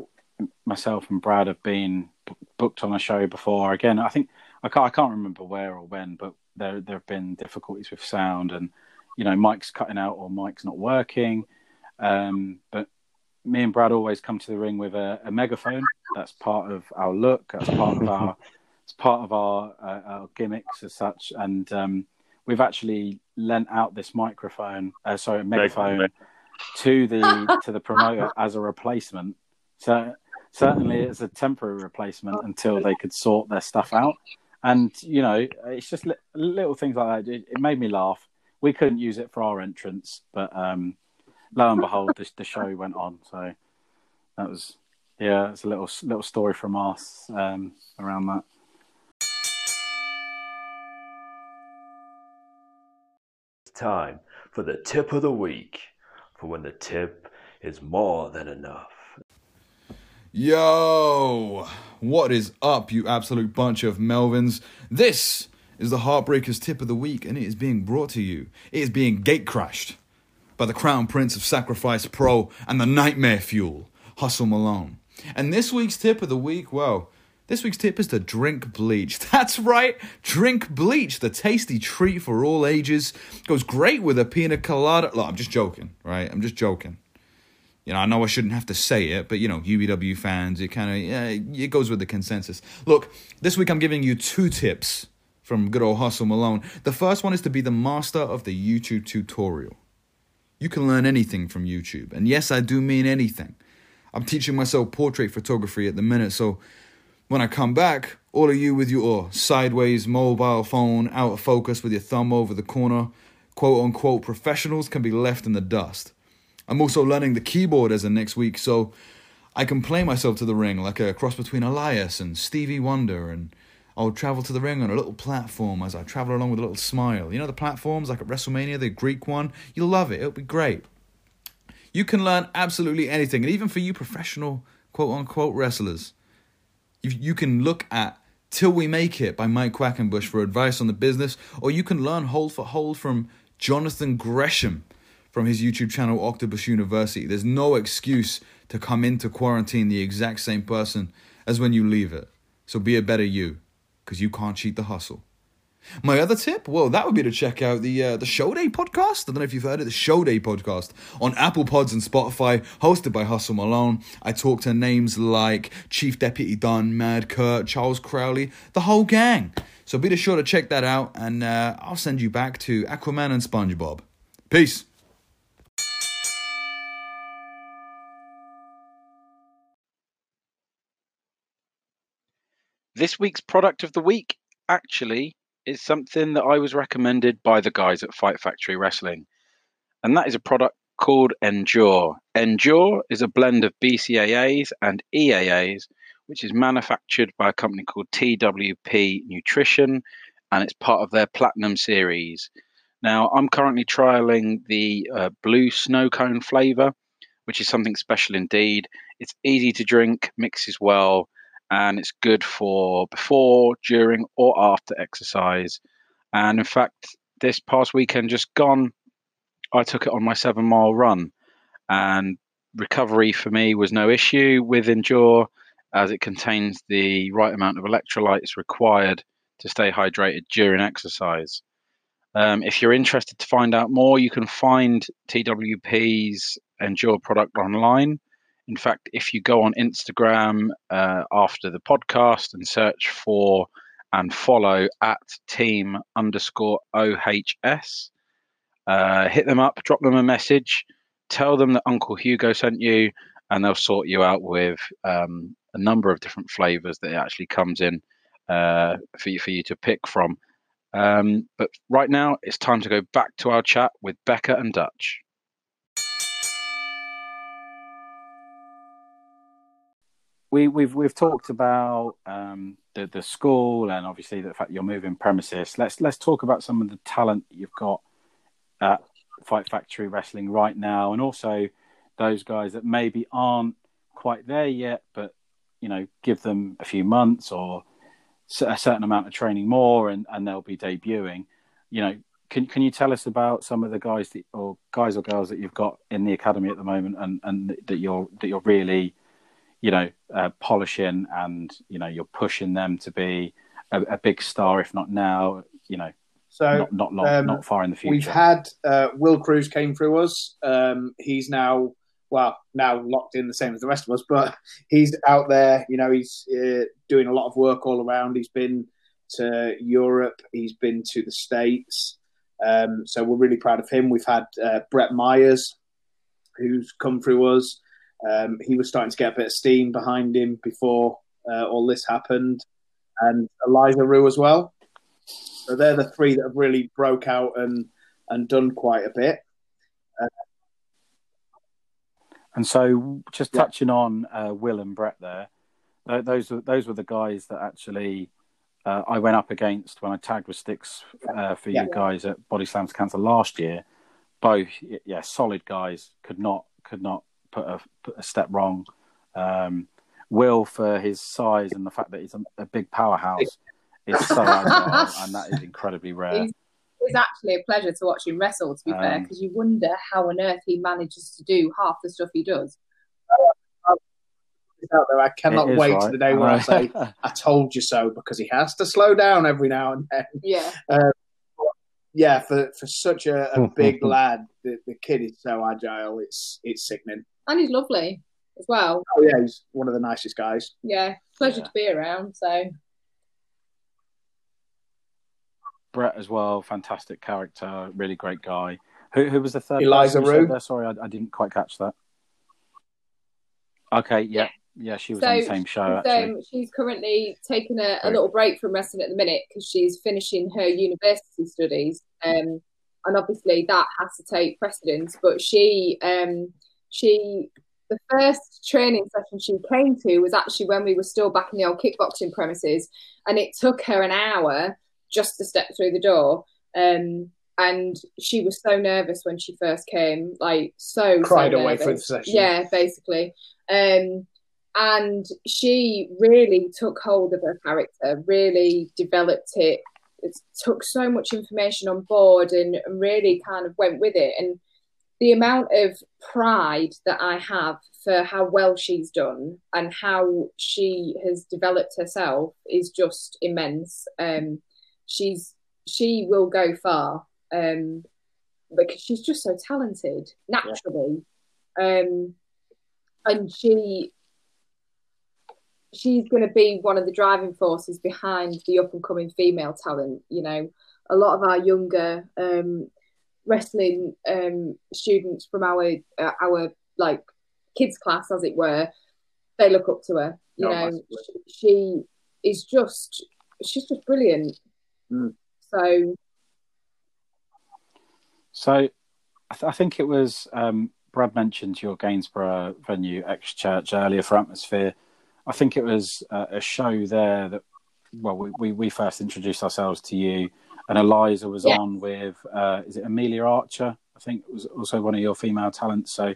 myself and Brad have been b- booked on a show before. Again, I think I can't, I can't remember where or when, but there there have been difficulties with sound, and you know, mics cutting out or mics not working. Um, but me and Brad always come to the ring with a, a megaphone. That's part of our look. That's part of our. It's part of our, uh, our gimmicks as such, and um, we've actually lent out this microphone, uh, sorry, megaphone, to the to the promoter as a replacement. So certainly it's a temporary replacement until they could sort their stuff out. And you know, it's just li- little things like that. It, it made me laugh. We couldn't use it for our entrance, but um, lo and behold, the, the show went on. So that was yeah, it's a little little story from us um, around that. It's time for the tip of the week. For when the tip is more than enough. Yo, what is up, you absolute bunch of Melvins? This is the Heartbreakers tip of the week, and it is being brought to you. It is being gate crashed by the Crown Prince of Sacrifice Pro and the Nightmare Fuel, Hustle Malone. And this week's tip of the week, well, this week's tip is to drink bleach. That's right, drink bleach, the tasty treat for all ages. Goes great with a pina colada. Look, I'm just joking, right? I'm just joking. You know, I know I shouldn't have to say it, but you know, UBW fans, it kind of yeah, it goes with the consensus. Look, this week I'm giving you two tips from good old Hustle Malone. The first one is to be the master of the YouTube tutorial. You can learn anything from YouTube, and yes, I do mean anything. I'm teaching myself portrait photography at the minute, so when I come back, all of you with your sideways mobile phone out of focus with your thumb over the corner, quote unquote professionals can be left in the dust. I'm also learning the keyboard as of next week, so I can play myself to the ring like a cross between Elias and Stevie Wonder, and I'll travel to the ring on a little platform as I travel along with a little smile. You know the platforms like at WrestleMania, the Greek one? You'll love it, it'll be great. You can learn absolutely anything, and even for you professional quote unquote wrestlers, you, you can look at Till We Make It by Mike Quackenbush for advice on the business, or you can learn hold for hold from Jonathan Gresham from his YouTube channel Octopus University. There's no excuse to come into quarantine the exact same person as when you leave it. So be a better you, because you can't cheat the hustle. My other tip, well, that would be to check out the uh, the Show Day podcast. I don't know if you've heard it, the Show Day podcast on Apple Pods and Spotify, hosted by Hustle Malone. I talk to names like Chief Deputy Don, Mad Kurt, Charles Crowley, the whole gang. So be sure to check that out, and uh, I'll send you back to Aquaman and SpongeBob. Peace. This week's product of the week actually is something that I was recommended by the guys at Fight Factory Wrestling. And that is a product called Endure. Endure is a blend of BCAAs and EAAs, which is manufactured by a company called TWP Nutrition, and it's part of their Platinum series. Now, I'm currently trialing the uh, blue snow cone flavor, which is something special indeed. It's easy to drink, mixes well, and it's good for before, during, or after exercise. And in fact, this past weekend just gone, I took it on my seven mile run, and recovery for me was no issue with Endure as it contains the right amount of electrolytes required to stay hydrated during exercise. Um, if you're interested to find out more, you can find TWP's Endure product online. In fact, if you go on Instagram uh, after the podcast and search for and follow at team underscore OHS, uh, hit them up, drop them a message, tell them that Uncle Hugo sent you, and they'll sort you out with um, a number of different flavors that it actually comes in uh, for you for you to pick from. Um, but right now, it's time to go back to our chat with Becca and Dutch. We, we've we've talked about um, the the school and obviously the fact you're moving premises. Let's let's talk about some of the talent you've got at Fight Factory Wrestling right now, and also those guys that maybe aren't quite there yet, but you know, give them a few months or a certain amount of training more, and and they'll be debuting. You know, can can you tell us about some of the guys that, or guys or girls that you've got in the academy at the moment, and and that you're that you're really, you know, uh, polishing and you know you're pushing them to be a, a big star, if not now, you know, So not not long, um, not far in the future. We've had uh, Will Cruz came through us. Um, he's now well now locked in the same as the rest of us, but he's out there. You know, he's uh, doing a lot of work all around. He's been to Europe. He's been to the States. Um, so we're really proud of him. We've had uh, Brett Myers, who's come through us. Um, he was starting to get a bit of steam behind him before uh, all this happened, and Eliza Rue as well. So they're the three that have really broke out and and done quite a bit. And so, just Yeah. touching on uh, Will and Brett there, th- those were those were the guys that actually uh, I went up against when I tagged with sticks uh, for Yeah. you guys at Body Slams Cancer last year. Both, yeah, solid guys. Could not could not put a put a step wrong. Um, Will, for his size and the fact that he's a, a big powerhouse, is so agile, and that is incredibly rare. He's, it's actually a pleasure to watch him wrestle, to be fair, Um, because you wonder how on earth he manages to do half the stuff he does. He's out there. I cannot It is, wait to the day when I say. I told you so because he has to slow down every now and then. Yeah. Yeah, for for such a, a big lad, the, the kid is so agile. It's it's sickening. And he's lovely as well. Oh yeah, he's one of the nicest guys. Yeah. Pleasure Yeah. to be around. So, Brett as well, fantastic character, really great guy. Who who was the third? Eliza person you said Rue. Sorry, I, I didn't quite catch that. Okay, yeah, yeah, she was so on the same show she's, actually. um, she's currently taking a, a little break from wrestling at the minute because she's finishing her university studies. Um, and obviously that has to take precedence. But she, um, she, the first training session she came to was actually when we were still back in the old kickboxing premises, and it took her an hour just to step through the door. Um, and she was so nervous when she first came, like so Cried so away through the session. Yeah, basically. Um, and she really took hold of her character, really developed it. It took so much information on board and, and really kind of went with it. And the amount of pride that I have for how well she's done and how she has developed herself is just immense. Um, she's she will go far um, because she's just so talented naturally, um, and she she's going to be one of the driving forces behind the up and coming female talent. You know, a lot of our younger um, wrestling um, students from our uh, our like kids class, as it were, they look up to her. You Oh, know, she, she is just she's just brilliant. Mm. So So, I, th- I think it was um, Brad mentioned your Gainsborough venue, X Church, earlier for Atmosphere. I think it was uh, a show there that, well, we, we, we first introduced ourselves to you, and Eliza was Yeah. on with, uh, is it Amelia Archer? I think it was also one of your female talents. So,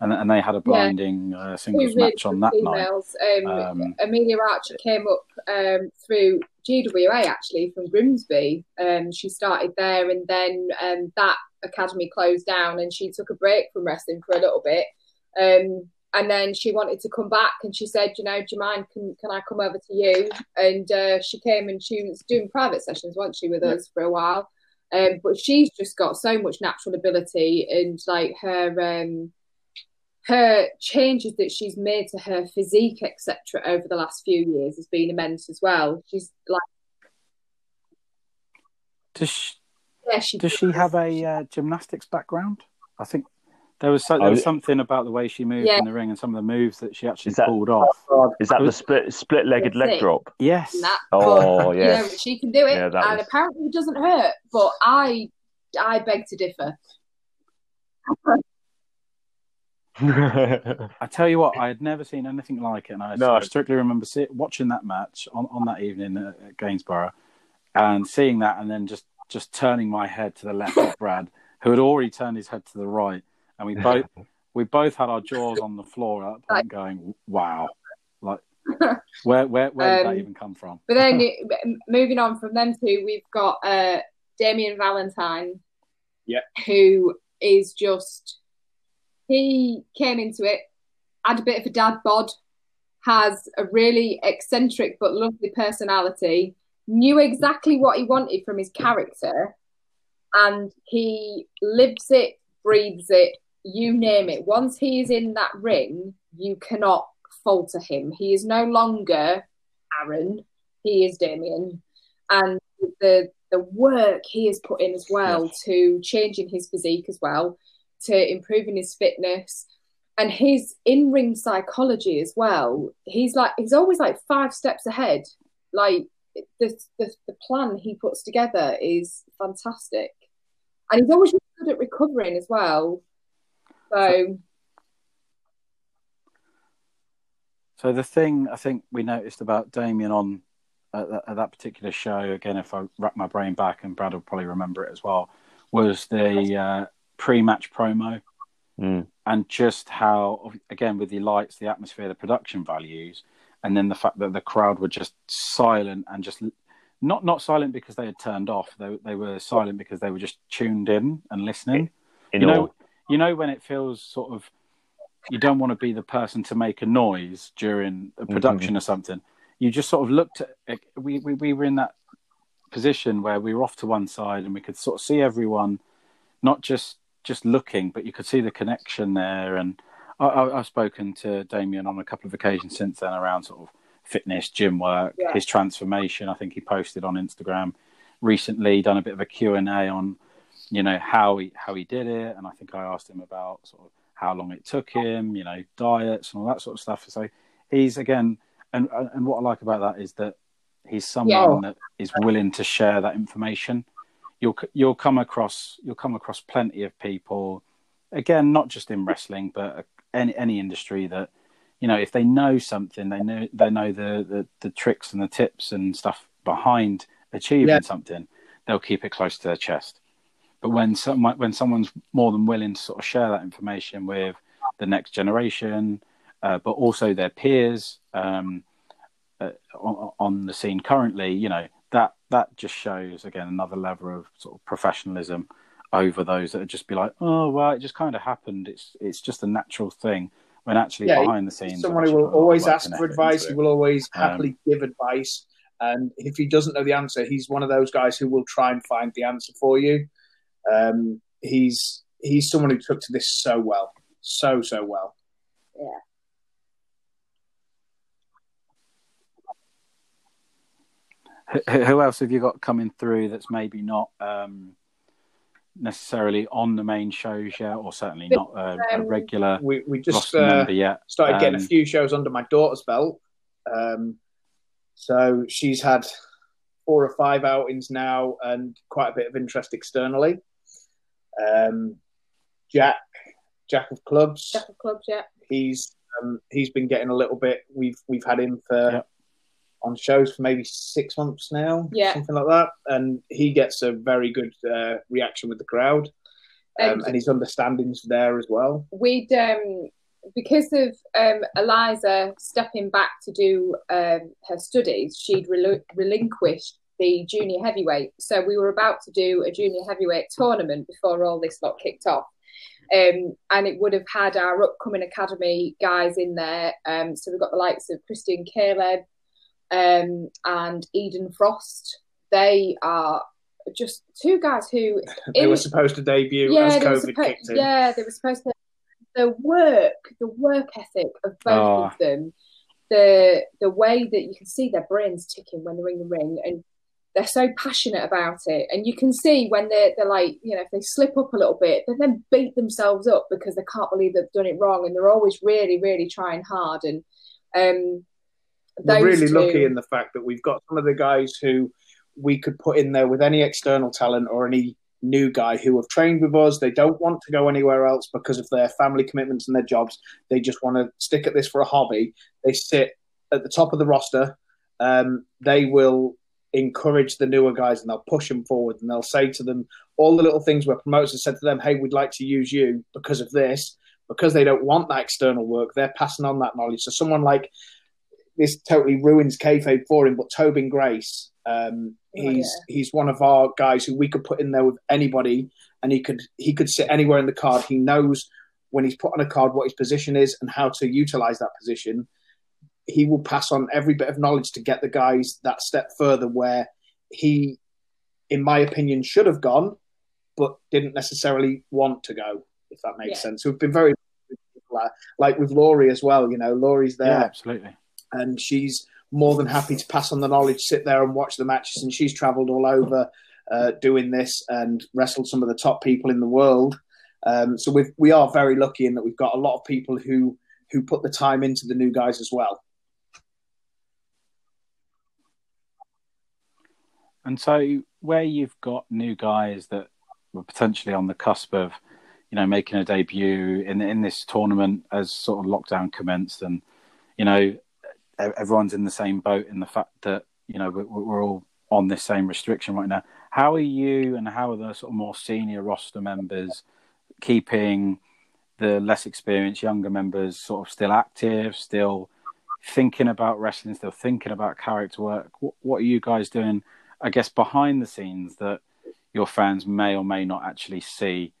and, and they had a blinding uh, two singles really match on that night. Um, Um, Amelia Archer came up um, through GWA actually from Grimsby. Um, she started there, and then um, that academy closed down, and she took a break from wrestling for a little bit. And then she wanted to come back, and she said, "You know, do you mind? Can can I come over to you?" And uh, she came, and she was doing private sessions, wasn't she, with us for a while. Um, but she's just got so much natural ability, and like her um, her changes that she's made to her physique, etc., over the last few years has been immense as well. She's like, does she, yeah, she does she have a uh, gymnastics background? I think there was so, there oh, was Oh, something about the way she moved Yeah. in the ring and some of the moves that she actually that- pulled off. Oh, is that the split split legged leg drop? Yes. that. Oh, but, you know, she can do it, Yeah, and was- apparently it doesn't hurt. But I, I beg to differ. I tell you what, I had never seen anything like it, and I, No. I strictly remember sit, watching that match on, on that evening at, at Gainsborough, and seeing that, and then just just turning my head to the left at Brad, who had already turned his head to the right, and we both we both had our jaws on the floor at that point, going, "Wow!" Like, where where where did that Um, even come from? But then moving on from them two, we've got uh, Damien Valentine. Yeah. Who is just he came into it, had a bit of a dad bod, has a really eccentric but lovely personality, knew exactly what he wanted from his character, and he lives it, breathes it, you name it. Once he is in that ring, you cannot falter him. He is no longer Aaron, he is Damien. And the the work he has put in as well Yes. to changing his physique as well, to improving his fitness and his in-ring psychology as well. He's like he's always like five steps ahead. Like the the, the plan he puts together is fantastic, and he's always really good at recovering as well. So So the thing I think we noticed about Damien on at, that- at that particular show, again, if I wrap my brain back, and Brad will probably remember it as well, was the uh, pre-match promo Mm. and just how, again, with the lights, the atmosphere, the production values, and then the fact that the crowd were just silent and just not not silent because they had turned off. They they were silent because they were just tuned in and listening In you all, know, you know when it feels sort of you don't want to be the person to make a noise during a mm-hmm. production or something. You just sort of looked at we, we we were in that position where we were off to one side and we could sort of see everyone, not just just looking, but you could see the connection there. And I, I, I've spoken to Damien on a couple of occasions since then around sort of fitness, gym work, Yeah. his transformation. I think he posted on Instagram recently, done a bit of a Q and A on you know how he how he did it, and I think I asked him about sort of how long it took him, you know, diets and all that sort of stuff. So he's again, and and what I like about that is that he's someone that is willing to share that information. You'll you'll come across you'll come across plenty of people, again, not just in wrestling, but uh, any any industry that you know if they know something, they know they know the the, the tricks and the tips and stuff behind achieving Yeah. something. They'll keep it close to their chest. But when someone when someone's more than willing to sort of share that information with the next generation, uh, but also their peers um, uh, on, on the scene currently, you know that that just shows again another level of sort of professionalism over those that would just be like, oh well, it just kind of happened. It's it's just a natural thing. When actually Yeah, behind the scenes, someone who will actually put a lot of always ask for advice. He will always Um, happily give advice. And if he doesn't know the answer, he's one of those guys who will try and find the answer for you. Um, he's he's someone who took to this so well, so so well. Who who else have you got coming through that's maybe not um, necessarily on the main shows yet, or certainly not a, a Um, regular We we just uh, member yet? started getting Um, a few shows under my daughter's belt. Um, so she's had four or five outings now, and quite a bit of interest externally. Um, Jack, Jack of Clubs, Jack of Clubs, yeah. he's um, he's been getting a little bit. We've we've had him for Yeah. on shows for maybe six months now, Yeah. something like that, and he gets a very good uh, reaction with the crowd, um, And- and his understanding's there as well. we'd um because of um Eliza stepping back to do um her studies, she'd rel- relinquished the junior heavyweight. So we were about to do a junior heavyweight tournament before all this lot kicked off. Um, and it would have had our upcoming academy guys in there. Um, so we've got the likes of Christian Caleb um, and Eden Frost. They are just two guys who They in- were supposed to debut as COVID suppo- kicked in. Yeah, they were supposed to. The work, the work ethic of both Oh. of them, the the way that you can see their brains ticking when they're in the ring, and they're so passionate about it. And you can see when they're they're like, you know, if they slip up a little bit, they then beat themselves up because they can't believe they've done it wrong, and they're always really, really trying hard. And um, We're really two, lucky in the fact that we've got some of the guys who we could put in there with any external talent or any new guy who have trained with us. They don't want to go anywhere else because of their family commitments and their jobs. They just want to stick at this for a hobby. They sit at the top of the roster. Um, they will encourage the newer guys and they'll push them forward and they'll say to them all the little things where promoters have said to them, "Hey, we'd like to use you because of this." Because they don't want that external work, they're passing on that knowledge. So someone like this totally ruins kayfabe for him, but Tobin Grace, um, He's he's one of our guys who we could put in there with anybody, and he could he could sit anywhere in the card. He knows when he's put on a card what his position is and how to utilize that position. He will pass on every bit of knowledge to get the guys that step further where he, in my opinion, should have gone, but didn't necessarily want to go. If that makes Yeah. sense. We've been very like with Laurie as well. You know, Laurie's there Yeah, absolutely. and she's more than happy to pass on the knowledge, sit there and watch the matches. And she's travelled all over uh, doing this and wrestled some of the top people in the world. Um, so we we are very lucky in that we've got a lot of people who who put the time into the new guys as well. And so, where you've got new guys that were potentially on the cusp of, you know, making a debut in in this tournament as sort of lockdown commenced, and you know, everyone's in the same boat in the fact that you know we're, we're all on this same restriction right now. How are you, and how are the sort of more senior roster members keeping the less experienced younger members sort of still active, still thinking about wrestling, still thinking about character work? What, what are you guys doing? I guess behind the scenes that your fans may or may not actually see.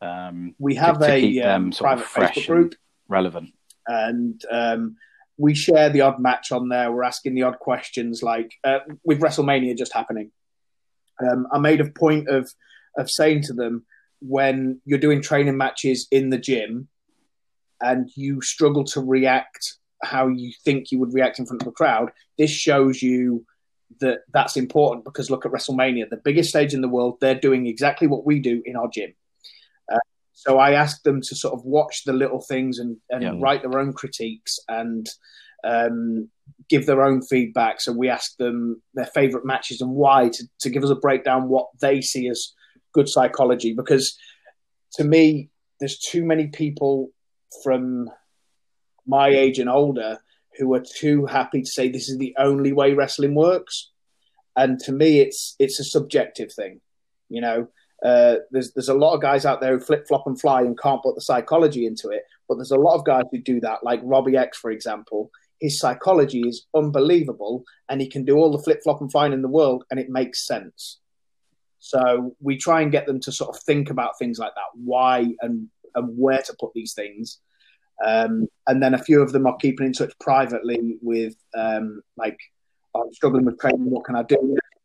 Um, We have to a keep them um, sort of private fresh Facebook group. relevant. and um, we share the odd match on there. We're asking the odd questions, like uh, with WrestleMania just happening. Um, I made a point of of saying to them when you're doing training matches in the gym and you struggle to react how you think you would react in front of a crowd. This shows you that that's important because look at WrestleMania, the biggest stage in the world. They're doing exactly what we do in our gym. Uh, so I asked them to sort of watch the little things and, and Yeah. write their own critiques and um, give their own feedback. So we asked them their favourite matches and why to, to give us a breakdown what they see as good psychology. Because to me, there's too many people from my age and older who are too happy to say this is the only way wrestling works. And to me, it's it's a subjective thing. You know, uh, there's there's a lot of guys out there who flip flop and fly and can't put the psychology into it, but there's a lot of guys who do that. Like Robbie X, for example, his psychology is unbelievable, and he can do all the flip flop and flying in the world, and it makes sense. So we try and get them to sort of think about things like that, why and and where to put these things. Um, and then a few of them are keeping in touch privately with um, like I'm struggling with training. What can I do?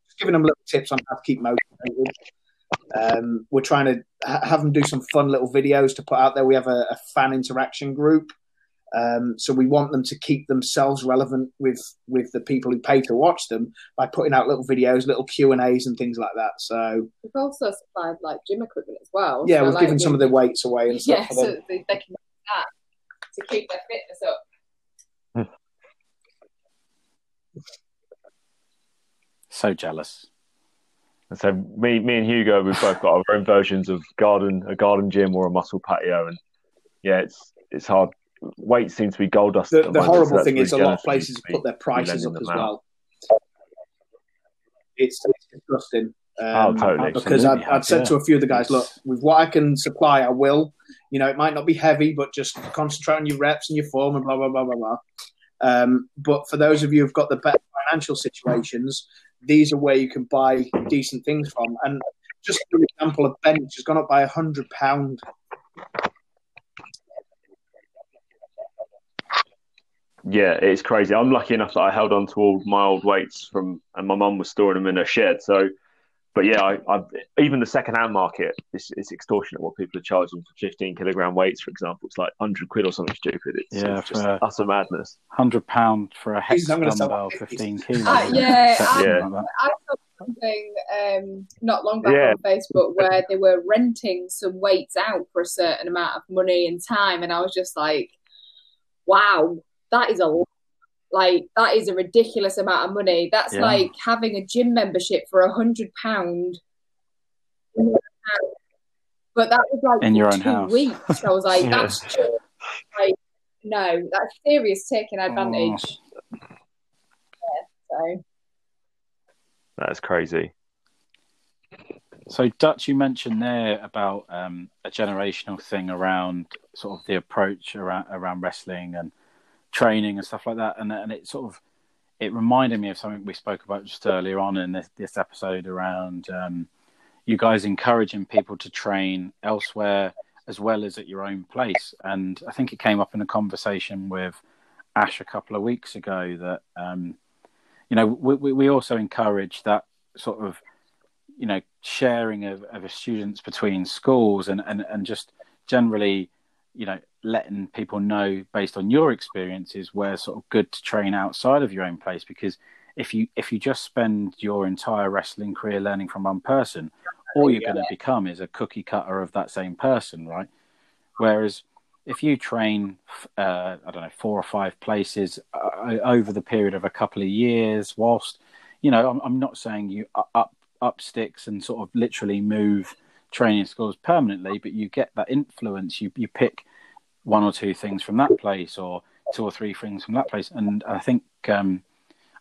Just giving them little tips on how to keep motivated. Um, we're trying to ha- have them do some fun little videos to put out there. We have a, a fan interaction group, um, so we want them to keep themselves relevant with with the people who pay to watch them by putting out little videos, little Q and A's, and things like that. So We've also supplied like gym equipment as well. yeah, So, we've like, given some of the weights away and stuff. yeah, so they, they can that to keep their fitness up. So jealous. And so me, me and Hugo, we've both got our own versions of garden, a garden gym or a muscle patio, and yeah, it's it's hard. Weights seem to be gold dust. The, at the the moment, so horrible thing really is, a lot of jealous for me places put their prices up as out. well. It's, it's disgusting. Oh, Um, totally. Because I'd, I'd said yeah. to a few of the guys, look, with what I can supply, I will. You know, it might not be heavy, but just concentrate on your reps and your form and blah, blah, blah, blah, blah. Um, but for those of you who've got the better financial situations, these are where you can buy decent things from. And just for example, a bench has gone up by a hundred pound. Yeah, it's crazy. I'm lucky enough that I held on to all my old weights from, and my mum was storing them in her shed. So, but yeah, I, I even the second-hand market is it's extortionate what people are charging for 15 kilogram weights, for example. It's like 100 quid or something stupid. It's, Yeah, it's just for- utter madness. Hundred pound for a hex Jesus, I'm dumbbell, my fifteen fifties. kilos. Uh, isn't yeah, I- like. I saw something um, not long back Yeah. on Facebook where they were renting some weights out for a certain amount of money and time, and I was just like, "Wow, that is a lot. Like that is a ridiculous amount of money. That's Yeah. like having a gym membership for a hundred pound But that was like In for your own two house. weeks. I was like, Yeah. "That's just like no, that's serious taking advantage." Oh. So. That's crazy. So, Dutch, you mentioned there about um, a generational thing around sort of the approach around around wrestling and training and stuff like that, and and it sort of it reminded me of something we spoke about just earlier on in this, this episode around um, you guys encouraging people to train elsewhere as well as at your own place. And I think it came up in a conversation with Ash a couple of weeks ago that, um, you know, we, we also encourage that sort of, you know, sharing of, of students between schools and, and, and just generally, you know, letting people know based on your experiences where sort of good to train outside of your own place because if you if you just spend your entire wrestling career learning from one person all you're going to become is a cookie cutter of that same person, right? Whereas if you train, uh, I don't know, four or five places uh, over the period of a couple of years, whilst, you know, I'm, I'm not saying you up up sticks and sort of literally move training schools permanently, but you get that influence. You you pick one or two things from that place, or two or three things from that place, and I think um,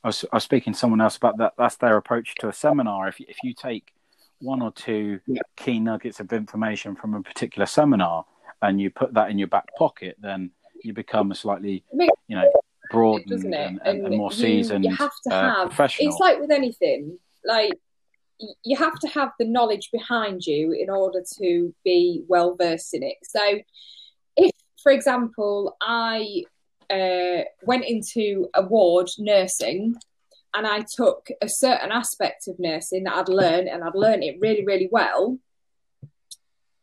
I was I was speaking to someone else about that. That's their approach to a seminar. If if you take one or two yeah. key nuggets of information from a particular seminar and you put that in your back pocket, then you become a slightly, you know, broadened and, and, and, and, more seasoned you, have to uh, have, professional. It's like with anything, like you have to have the knowledge behind you in order to be well versed in it. So, for example, I uh, went into a ward nursing and I took a certain aspect of nursing that I'd learned and I'd learned it really, really well.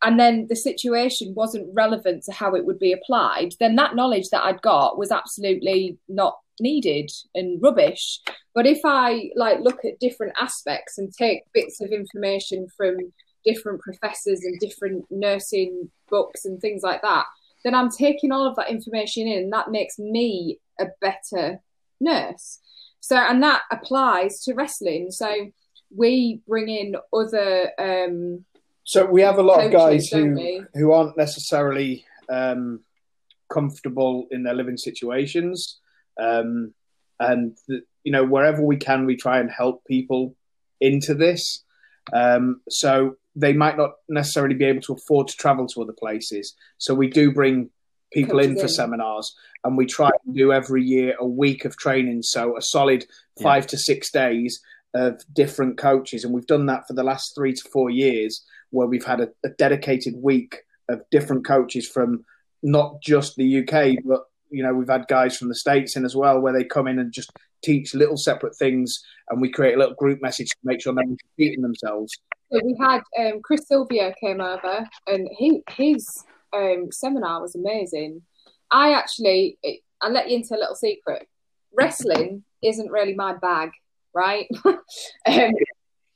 And then the situation wasn't relevant to how it would be applied, then that knowledge that I'd got was absolutely not needed and rubbish. But if I like look at different aspects and take bits of information from different professors and different nursing books and things like that, then I'm taking all of that information in and that makes me a better nurse. So, and that applies to wrestling. So, we bring in other. Um, so we have a lot coaches, of guys who who aren't necessarily um, comfortable in their living situations, um, and the, you know wherever we can, we try and help people into this. Um, so they might not necessarily be able to afford to travel to other places. So we do bring people in for seminars, and we try to do every year a week of training, so a solid five yeah. to six days of different coaches, and we've done that for the last three to four years, where we've had a, a dedicated week of different coaches from not just the UK, but you know we've had guys from the states in as well, where they come in and just teach little separate things, and we create a little group message to make sure they're competing themselves. So we had um, Chris Silvio came over, and he his um, seminar was amazing. I actually, I'll let you into a little secret. Wrestling isn't really my bag, right? um,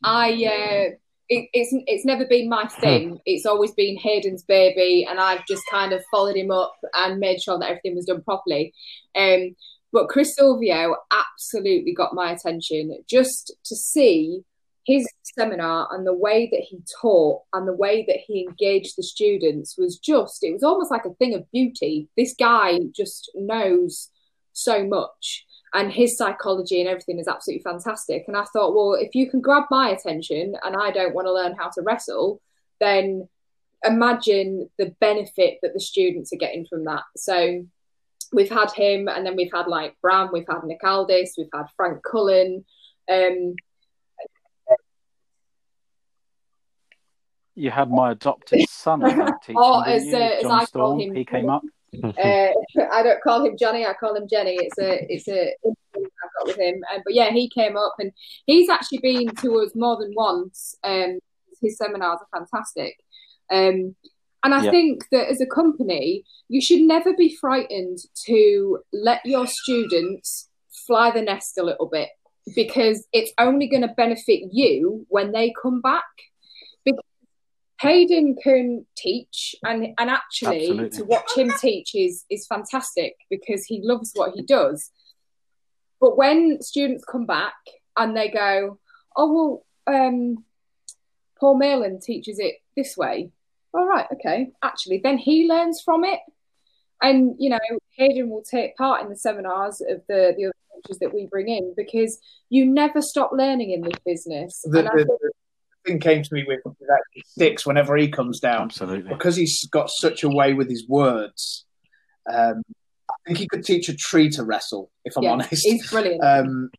I, uh, it, it's it's never been my thing. It's always been Hayden's baby, and I've just kind of followed him up and made sure that everything was done properly. Um, but Chris Silvio absolutely got my attention just to see his seminar and the way that he taught and the way that he engaged the students was just it was almost like a thing of beauty this guy just knows so much and his psychology and everything is absolutely fantastic. And i thought well if you can grab my attention and i don't want to learn how to wrestle then imagine the benefit that the students are getting from that. So we've had him and then we've had like bram we've had nick aldis we've had frank cullen um, you had my adopted son teaching, oh, as, uh, as I call him, he came up. Uh, I don't call him Johnny. I call him Jenny. It's a it's a I've got with him. Um, but yeah, he came up and he's actually been to us more than once. Um, his seminars are fantastic. Um, and I think that as a company, you should never be frightened to let your students fly the nest a little bit because it's only going to benefit you when they come back. Hayden can teach, and and actually Absolutely. to watch him teach is is fantastic because he loves what he does. But when students come back and they go, "Oh well, um, Paul Malin teaches it this way," all right, okay, actually, then he learns from it, and you know, Hayden will take part in the seminars of the the other coaches that we bring in because you never stop learning in this business. The, the, thing came to me with six whenever he comes down. Absolutely. Because he's got such a way with his words. Um, I think he could teach a tree to wrestle. If I'm yeah, honest, he's brilliant. um,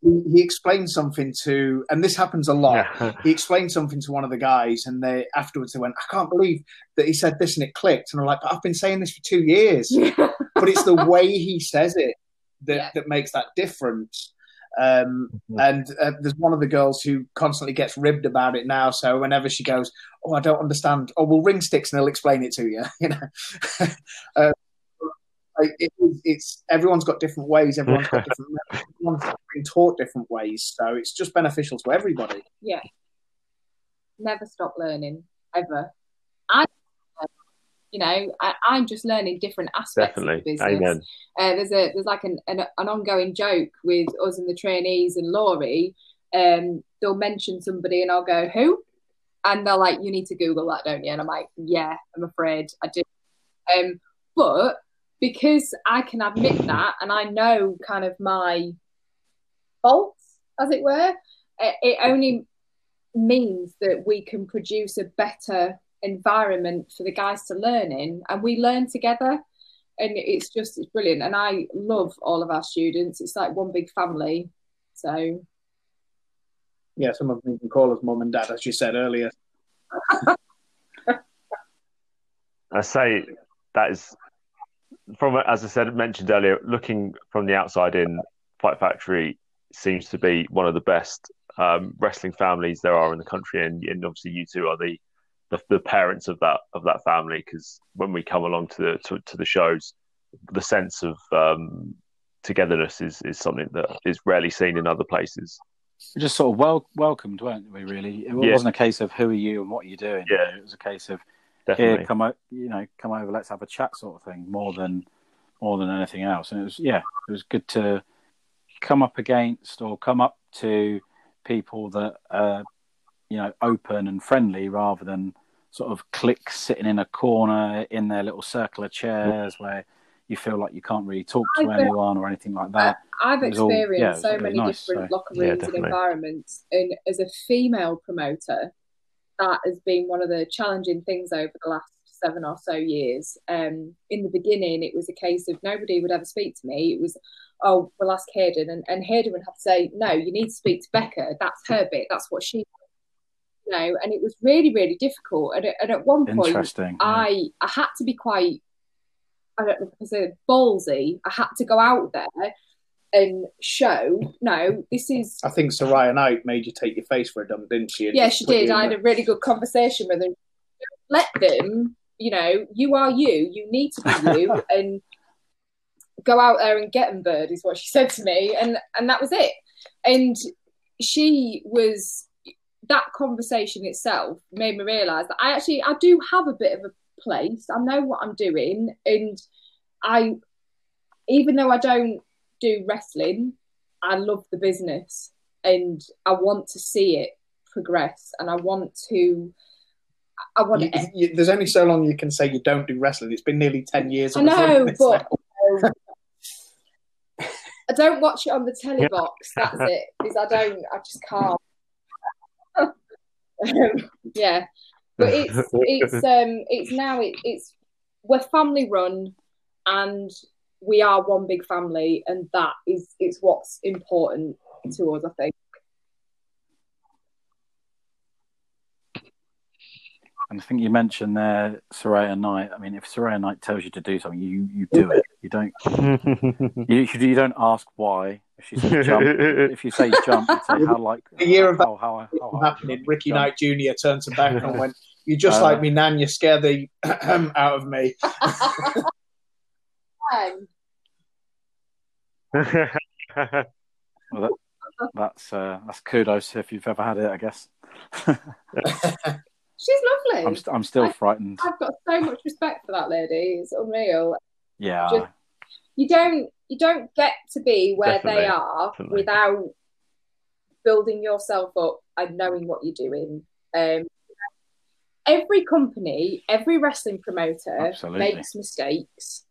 he, he explained something to, and this happens a lot. Yeah. He explained something to one of the guys, and they afterwards they went, "I can't believe that he said this and it clicked." And I'm like, "But "I've been saying this for two years." but it's the way he says it that, Yeah. that makes that difference. Um, Mhm. and uh, there's one of the girls who constantly gets ribbed about it now. So whenever she goes, "Oh, I don't understand," oh, we'll ring sticks and they'll explain it to you. You know, uh, it, it's everyone's got different ways. Everyone's got different. Everyone's been taught different ways, so it's just beneficial to everybody. yeah. Never stop learning ever. I, you know, I, I'm just learning different aspects of Definitely. the business. Amen. Uh, there's a there's like an, an an ongoing joke with us and the trainees and Laurie. Um, they'll mention somebody and I'll go who, and they're like, "You need to Google that, don't you?" And I'm like, "Yeah, I'm afraid I do." Um, but because I can admit that and I know kind of my faults, as it were, it, it only means that we can produce a better environment for the guys to learn in, and we learn together. And it's just it's brilliant. And i love all of our students. It's like one big family. So Yeah, some of them can call us mum and dad, as you said earlier. I say that is from as I said mentioned earlier, looking from the outside in, Fight Factory seems to be one of the best um, wrestling families there are in the country, and, and obviously you two are the, the the parents of that of that family because when we come along to the to, to the shows, the sense of um, togetherness is is something that is rarely seen in other places. We just sort of wel- welcomed, weren't we? Really, it Yeah. wasn't a case of who are you and what are you doing. you Yeah. know, it was a case of Definitely. here, come o- you know, come over, let's have a chat, sort of thing, more than more than anything else. And it was, yeah, it was good to come up against or come up to people that are, you know, open and friendly rather than sort of cliques sitting in a corner in their little circle of chairs where you feel like you can't really talk to I bet- anyone or anything like that. i've It was all- experienced yeah, so really many nice, different so- locker Yeah, rooms and environments and as a female promoter that has been one of the challenging things over the last seven or so years. Um in the beginning it was a case of nobody would ever speak to me. It was oh we'll ask hayden and, and hayden would have to say no you need to speak to becca. That's her bit. That's what she you know and it was really really difficult and, at- and at one point Interesting. yeah. I I had to be quite I don't know if I say ballsy. I had to go out there and show no, this is I think Saraya Knight made you take your face for a dump, didn't she? And yeah, she did. I had a really good conversation with her. Let them, you know, you are you. You need to be you, and go out there and get them, bird. Is what she said to me, and and that was it. And she was that conversation itself made me realise that I actually I do have a bit of a place. I know what I'm doing, and I, even though I don't do wrestling, I love the business, and I want to see it progress, and I want to. I want You- to. you- there's only so long you can say you don't do wrestling. It's been nearly ten years. I know, but. I don't watch it on the telly box. That's it. Because I don't. I just can't. Um, yeah, but it's it's um it's now it, it's we're family run, and we are one big family, and that is it's what's important to us. I think. And I think you mentioned there Saraya Knight. I mean, if Saraya Knight tells you to do something, you, you do it. You don't you, you don't ask why. If she says jump, if you say jump, you say how like a year of how, how, how, how happening. you Ricky jump. Knight Jr. turned to back and went, "You just Uh, like me, Nan. You scare the out of me." Um, That's uh, that's kudos if you've ever had it. I guess. she's lovely. I'm st- I'm still frightened. I've got so much respect for that lady. It's unreal. Yeah. just- you don't you don't get to be where Definitely, they are definitely. without building yourself up and knowing what you're doing. Um, every company, every wrestling promoter Absolutely. makes mistakes,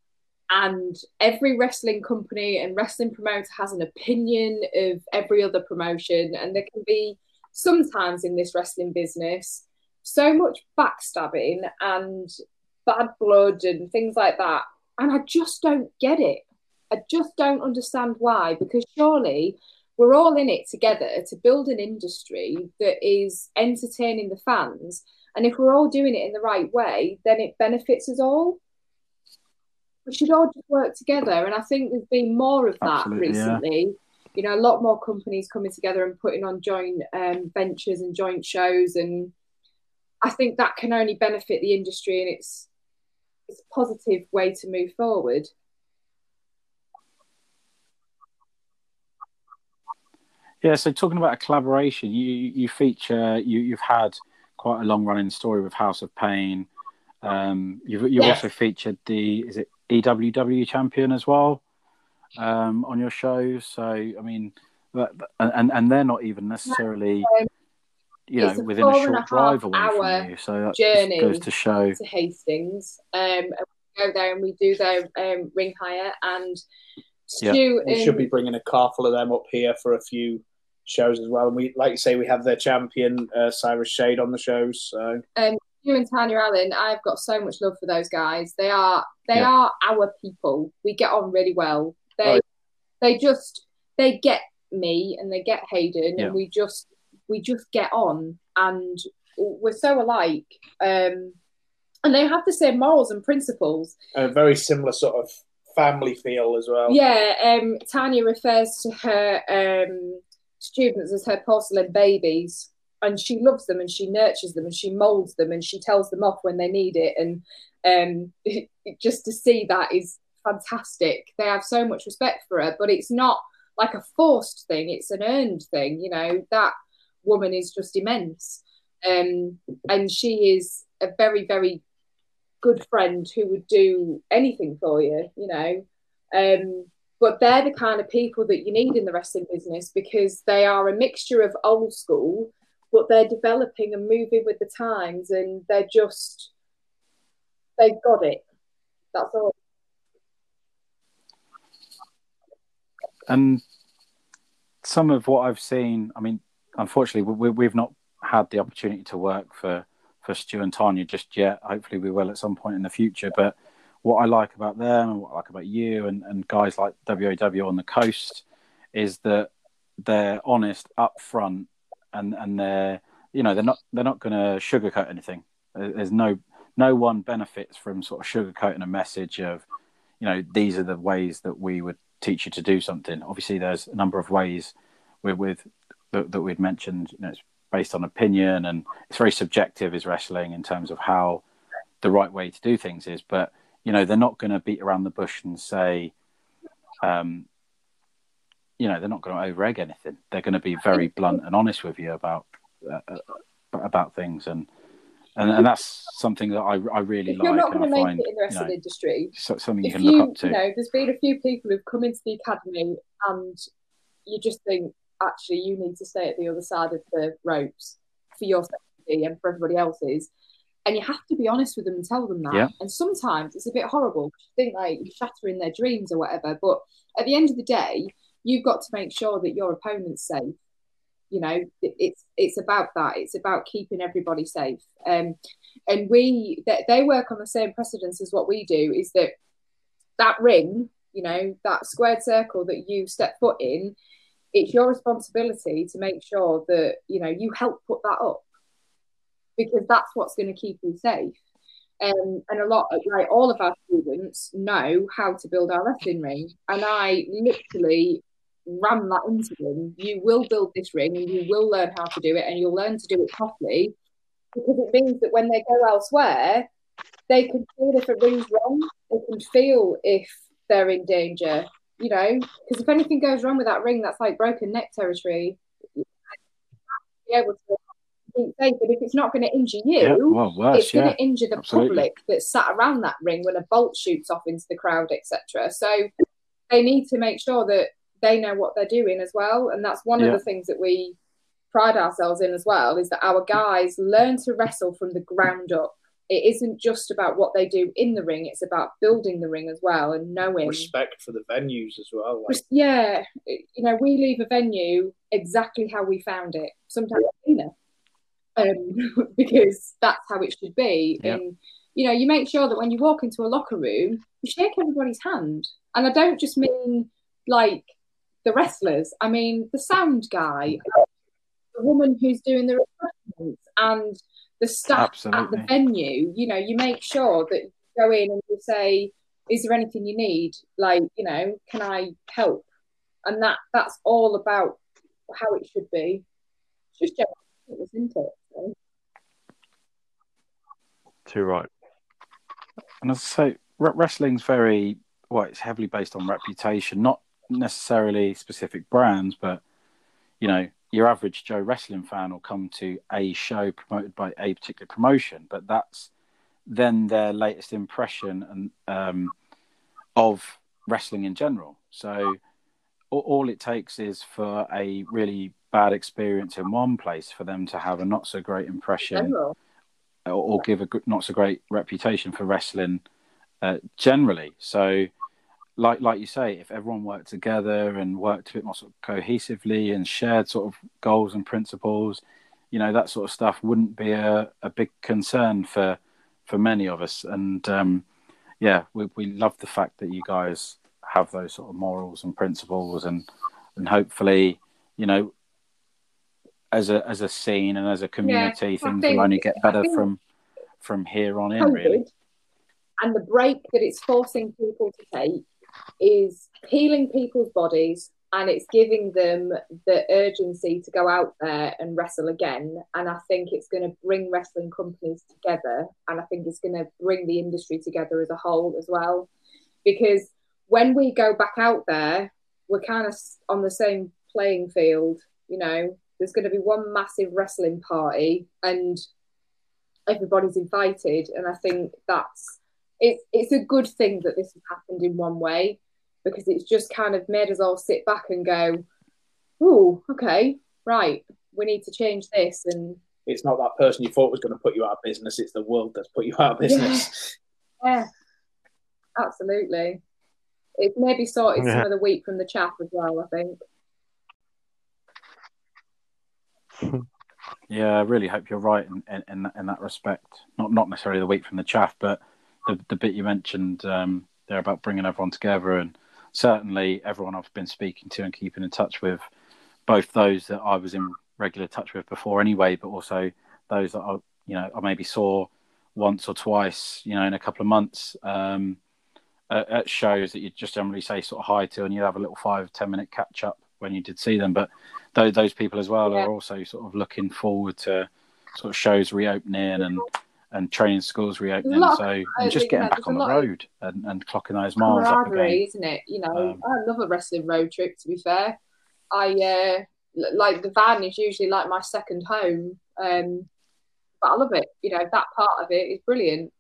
and every wrestling company and wrestling promoter has an opinion of every other promotion, and there can be sometimes in this wrestling business so much backstabbing and bad blood and things like that. And I just don't get it. I just don't understand why, because surely we're all in it together to build an industry that is entertaining the fans. And if we're all doing it in the right way, then it benefits us all. We should all just work together. And I think there's been more of that Absolutely, yeah. recently. You know, a lot more companies coming together and putting on joint um, ventures and joint shows. And I think that can only benefit the industry and it's it's a positive way to move forward. Yeah, so talking about a collaboration, you you feature you you've had quite a long running story with House of Pain. Um, you've you've Yes. also featured the is it EWW champion as well um, on your shows. So I mean, that, and and they're not even necessarily Um, you it's know a within a four and a short drive away hour from you. So that journey. goes to show. to Hastings. Um, and we go there and we do their um, ring hire. And Yeah. Stu We and should be bringing a car full of them up here for a few shows as well. And we, like you say, we have their champion uh, Cyrus Shade on the shows. So you and Tanya Allen, I've got so much love for those guys. They are they Yeah. are our people. We get on really well. They Oh. they just they get me and they get Hayden Yeah. and we just we just get on and we're so alike. Um, and they have the same morals and principles. a very similar sort of family feel as well. Yeah, um, Tanya refers to her um, students as her porcelain babies, and she loves them and she nurtures them and she molds them and she tells them off when they need it. And um, just to see that is fantastic. They have so much respect for her, but it's not like a forced thing; it's an earned thing. You know, that woman is just immense, um, and she is a very, very good friend who would do anything for you. You know. Um, but they're the kind of people that you need in the wrestling business because they are a mixture of old school, but they're developing and moving with the times, and they're just they've got it. That's all. And some of what I've seen, I mean, unfortunately, we, we've not had the opportunity to work for for Stu and Tanya just yet. Hopefully, we will at some point in the future. But what I like about them and what I like about you and, and guys like WAW on the coast is that they're honest up front and and they're you know they're not they're not going to sugarcoat anything. There's no no one benefits from sort of sugarcoating a message of you know these are the ways that we would teach you to do something. Obviously, there's a number of ways with, with that, that we'd mentioned. You know, it's based on opinion and it's very subjective. Is wrestling in terms of how the right way to do things is, but you know they're not going to beat around the bush and say, um, you know, they're not going to over egg anything. They're going to be very blunt and honest with you about uh, uh, about things, and and, and that's something that I, I really If like. you're not going to make find, it in the you wrestling know, industry, so- something you if can you, look up to. you know, there's been a few people who've come into the academy and you just think, actually, you need to stay at the other side of the ropes for your safety and for everybody else's. And you have to be honest with them and tell them that. Yeah. And sometimes it's a bit horrible. You think like you're shattering their dreams or whatever. But at the end of the day, you've got to make sure that your opponent's safe. You know, it's it's about that. It's about keeping everybody safe. Um, and we they, they work on the same precedence as what we do. Is that that ring, you know, that squared circle that you step foot in, it's your responsibility to make sure that you know you help put that up because that's what's going to keep you safe. Um, and a lot of like all of our students know how to build our wrestling ring, and I literally ram that into them. You will build this ring, and you will learn how to do it, and you'll learn to do it properly because it means that when they go elsewhere, they can feel if a ring's wrong. They can feel if they're in danger. You know, because if anything goes wrong with that ring, that's like broken neck territory. Be able to keep safe, but if it's not going to injure you, yeah, well, worse, it's going yeah. to injure the absolutely. public that sat around that ring when a bolt shoots off into the crowd, etc. So they need to make sure that they know what they're doing as well, and that's one Yeah. of the things that we pride ourselves in as well is that our guys learn to wrestle from the ground up. It isn't just about what they do in the ring; it's about building the ring as well and knowing. Respect for the venues as well. Like, yeah, you know, we leave a venue exactly how we found it. Sometimes cleaner, um, because that's how it should be. Yeah. And you know, you make sure that when you walk into a locker room, you shake everybody's hand. And I don't just mean like the wrestlers. I mean the sound guy, the woman who's doing the refreshments, and the staff Absolutely. at the venue. You know, you make sure that you go in and you say, "Is there anything you need? Like, you know, can I help?" And that that's all about how it should be. It's just general, isn't it? So, Too right. And as I say, wrestling's very well. It's heavily based on reputation, not necessarily specific brands, but you know, your average Joe wrestling fan will come to a show promoted by a particular promotion, but that's then their latest impression and um, of wrestling in general. So all, it takes is for a really bad experience in one place for them to have a not so great impression or, or give a not so great reputation for wrestling uh, generally. So, like like you say, if everyone worked together and worked a bit more sort of cohesively and shared sort of goals and principles, you know that sort of stuff wouldn't be a, a big concern for for many of us. And um, yeah, we we love the fact that you guys have those sort of morals and principles, and and hopefully, you know. As a as a scene and as a community, I things think- will only get better from from here on in. Really, and the break that it's forcing people to take is healing people's bodies and it's giving them the urgency to go out there and wrestle again. And I think it's going to bring wrestling companies together and I think it's going to bring the industry together as a whole as well. Because when we go back out there, we're kind of on the same playing field, you know. There's going to be one massive wrestling party and everybody's invited and i think that's it's it's a good thing that this has happened in one way because it's just kind of made us all sit back and go oh okay right we need to change this and It's not that person you thought was going to put you out of business. It's the world that's put you out of business. yeah absolutely it's maybe sorted Yeah. some of the wheat from the chaff as well i think Yeah, I really hope you're right in, in, in, that, in that respect. Not not necessarily the wheat from the chaff, but the, the bit you mentioned um, there about bringing everyone together, and certainly everyone I've been speaking to and keeping in touch with, both those that I was in regular touch with before anyway, but also those that I you know I maybe saw once or twice, you know, in a couple of months um, at, at shows that you just generally say sort of hi to, and you have a little five ten minute catch up when you did see them, but those those people as well Yeah. are also sort of looking forward to sort of shows reopening and and training schools reopening. lot So I and just getting back on the road and, and clocking those miles up again. isn't it? You know, Um, I love a wrestling road trip. To be fair, I uh, like the van is usually like my second home. Um, but I love it. You know, that part of it is brilliant.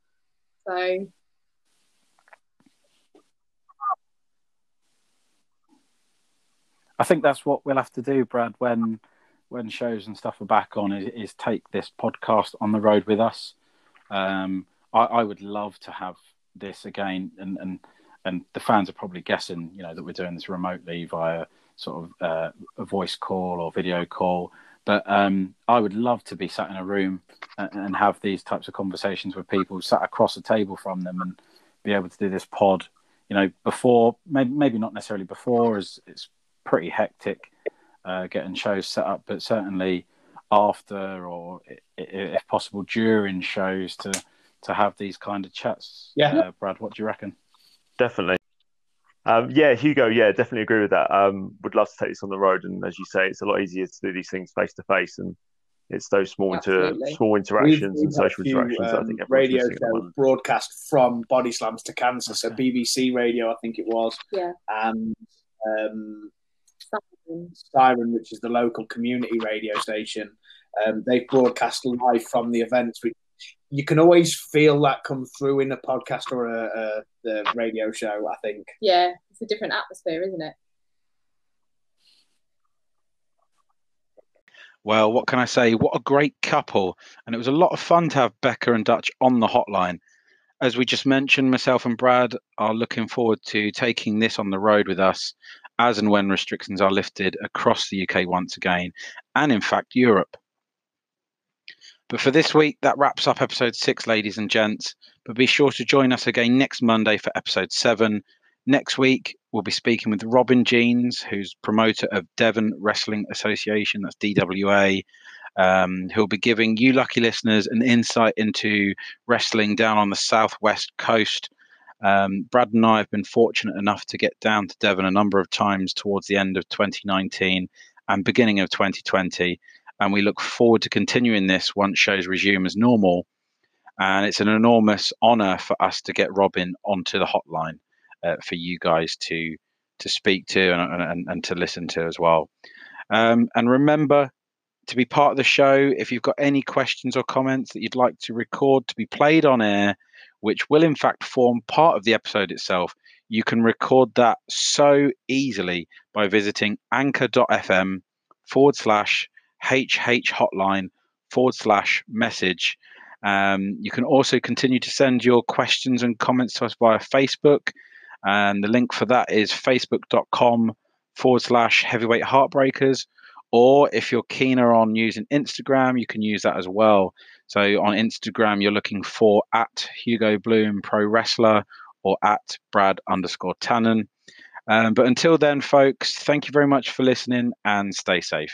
So I think that's what we'll have to do, Brad, when when shows and stuff are back on, is, is take this podcast on the road with us. Um, I, I would love to have this again, and, and and the fans are probably guessing, you know, that we're doing this remotely via sort of uh, a voice call or video call. But um, I would love to be sat in a room and, and have these types of conversations with people sat across a table from them and be able to do this pod. You know, before maybe maybe not necessarily before, as it's pretty hectic uh, getting shows set up, but certainly after or i- i- if possible during shows to to have these kind of chats. Yeah. uh, Brad, what do you reckon? Definitely. Um, yeah, Hugo. Yeah, definitely agree with that. Um, would love to take this on the road, and as you say, it's a lot easier to do these things face to face, and it's those small inter- small interactions We've- and we've had a social few, interactions. that I um, think everyone's radio missing at shows broadcast from Body Slams to Cancer, so BBC Radio, I think it was, yeah, and um. Siren, which is the local community radio station. Um, they broadcast live from the events. Which you can always feel that come through in a podcast or a, a the radio show. I think. yeah, it's a different atmosphere, isn't it? Well, what can I say? What a great couple. And it was a lot of fun to have Becca and Dutch on the hotline. As we just mentioned, myself and Brad are looking forward to taking this on the road with us as and when restrictions are lifted across the UK once again, and in fact, Europe. But for this week, that wraps up episode six, ladies and gents. But be sure to join us again next Monday for episode seven. Next week, we'll be speaking with Robin Jeans, who's promoter of Devon Wrestling Association, that's DWA. Um, who'll be giving you lucky listeners an insight into wrestling down on the southwest coast. Um, Brad and I have been fortunate enough to get down to Devon a number of times towards the end of 2019 and beginning of 2020. And we look forward to continuing this once shows resume as normal. And it's an enormous honor for us to get Robin onto the hotline uh, for you guys to to speak to and, and, and to listen to as well. Um, and remember to be part of the show. If you've got any questions or comments that you'd like to record to be played on air, which will in fact form part of the episode itself, you can record that so easily by visiting anchor.fm forward slash HH hotline forward slash message. Um, you can also continue to send your questions and comments to us via Facebook. And the link for that is facebook.com forward slash heavyweight heartbreakers. Or if you're keener on using Instagram, you can use that as well. So on Instagram, you're looking for at Hugo Bloom Pro Wrestler or at Brad underscore Tannen. Um, but until then, folks, thank you very much for listening and stay safe.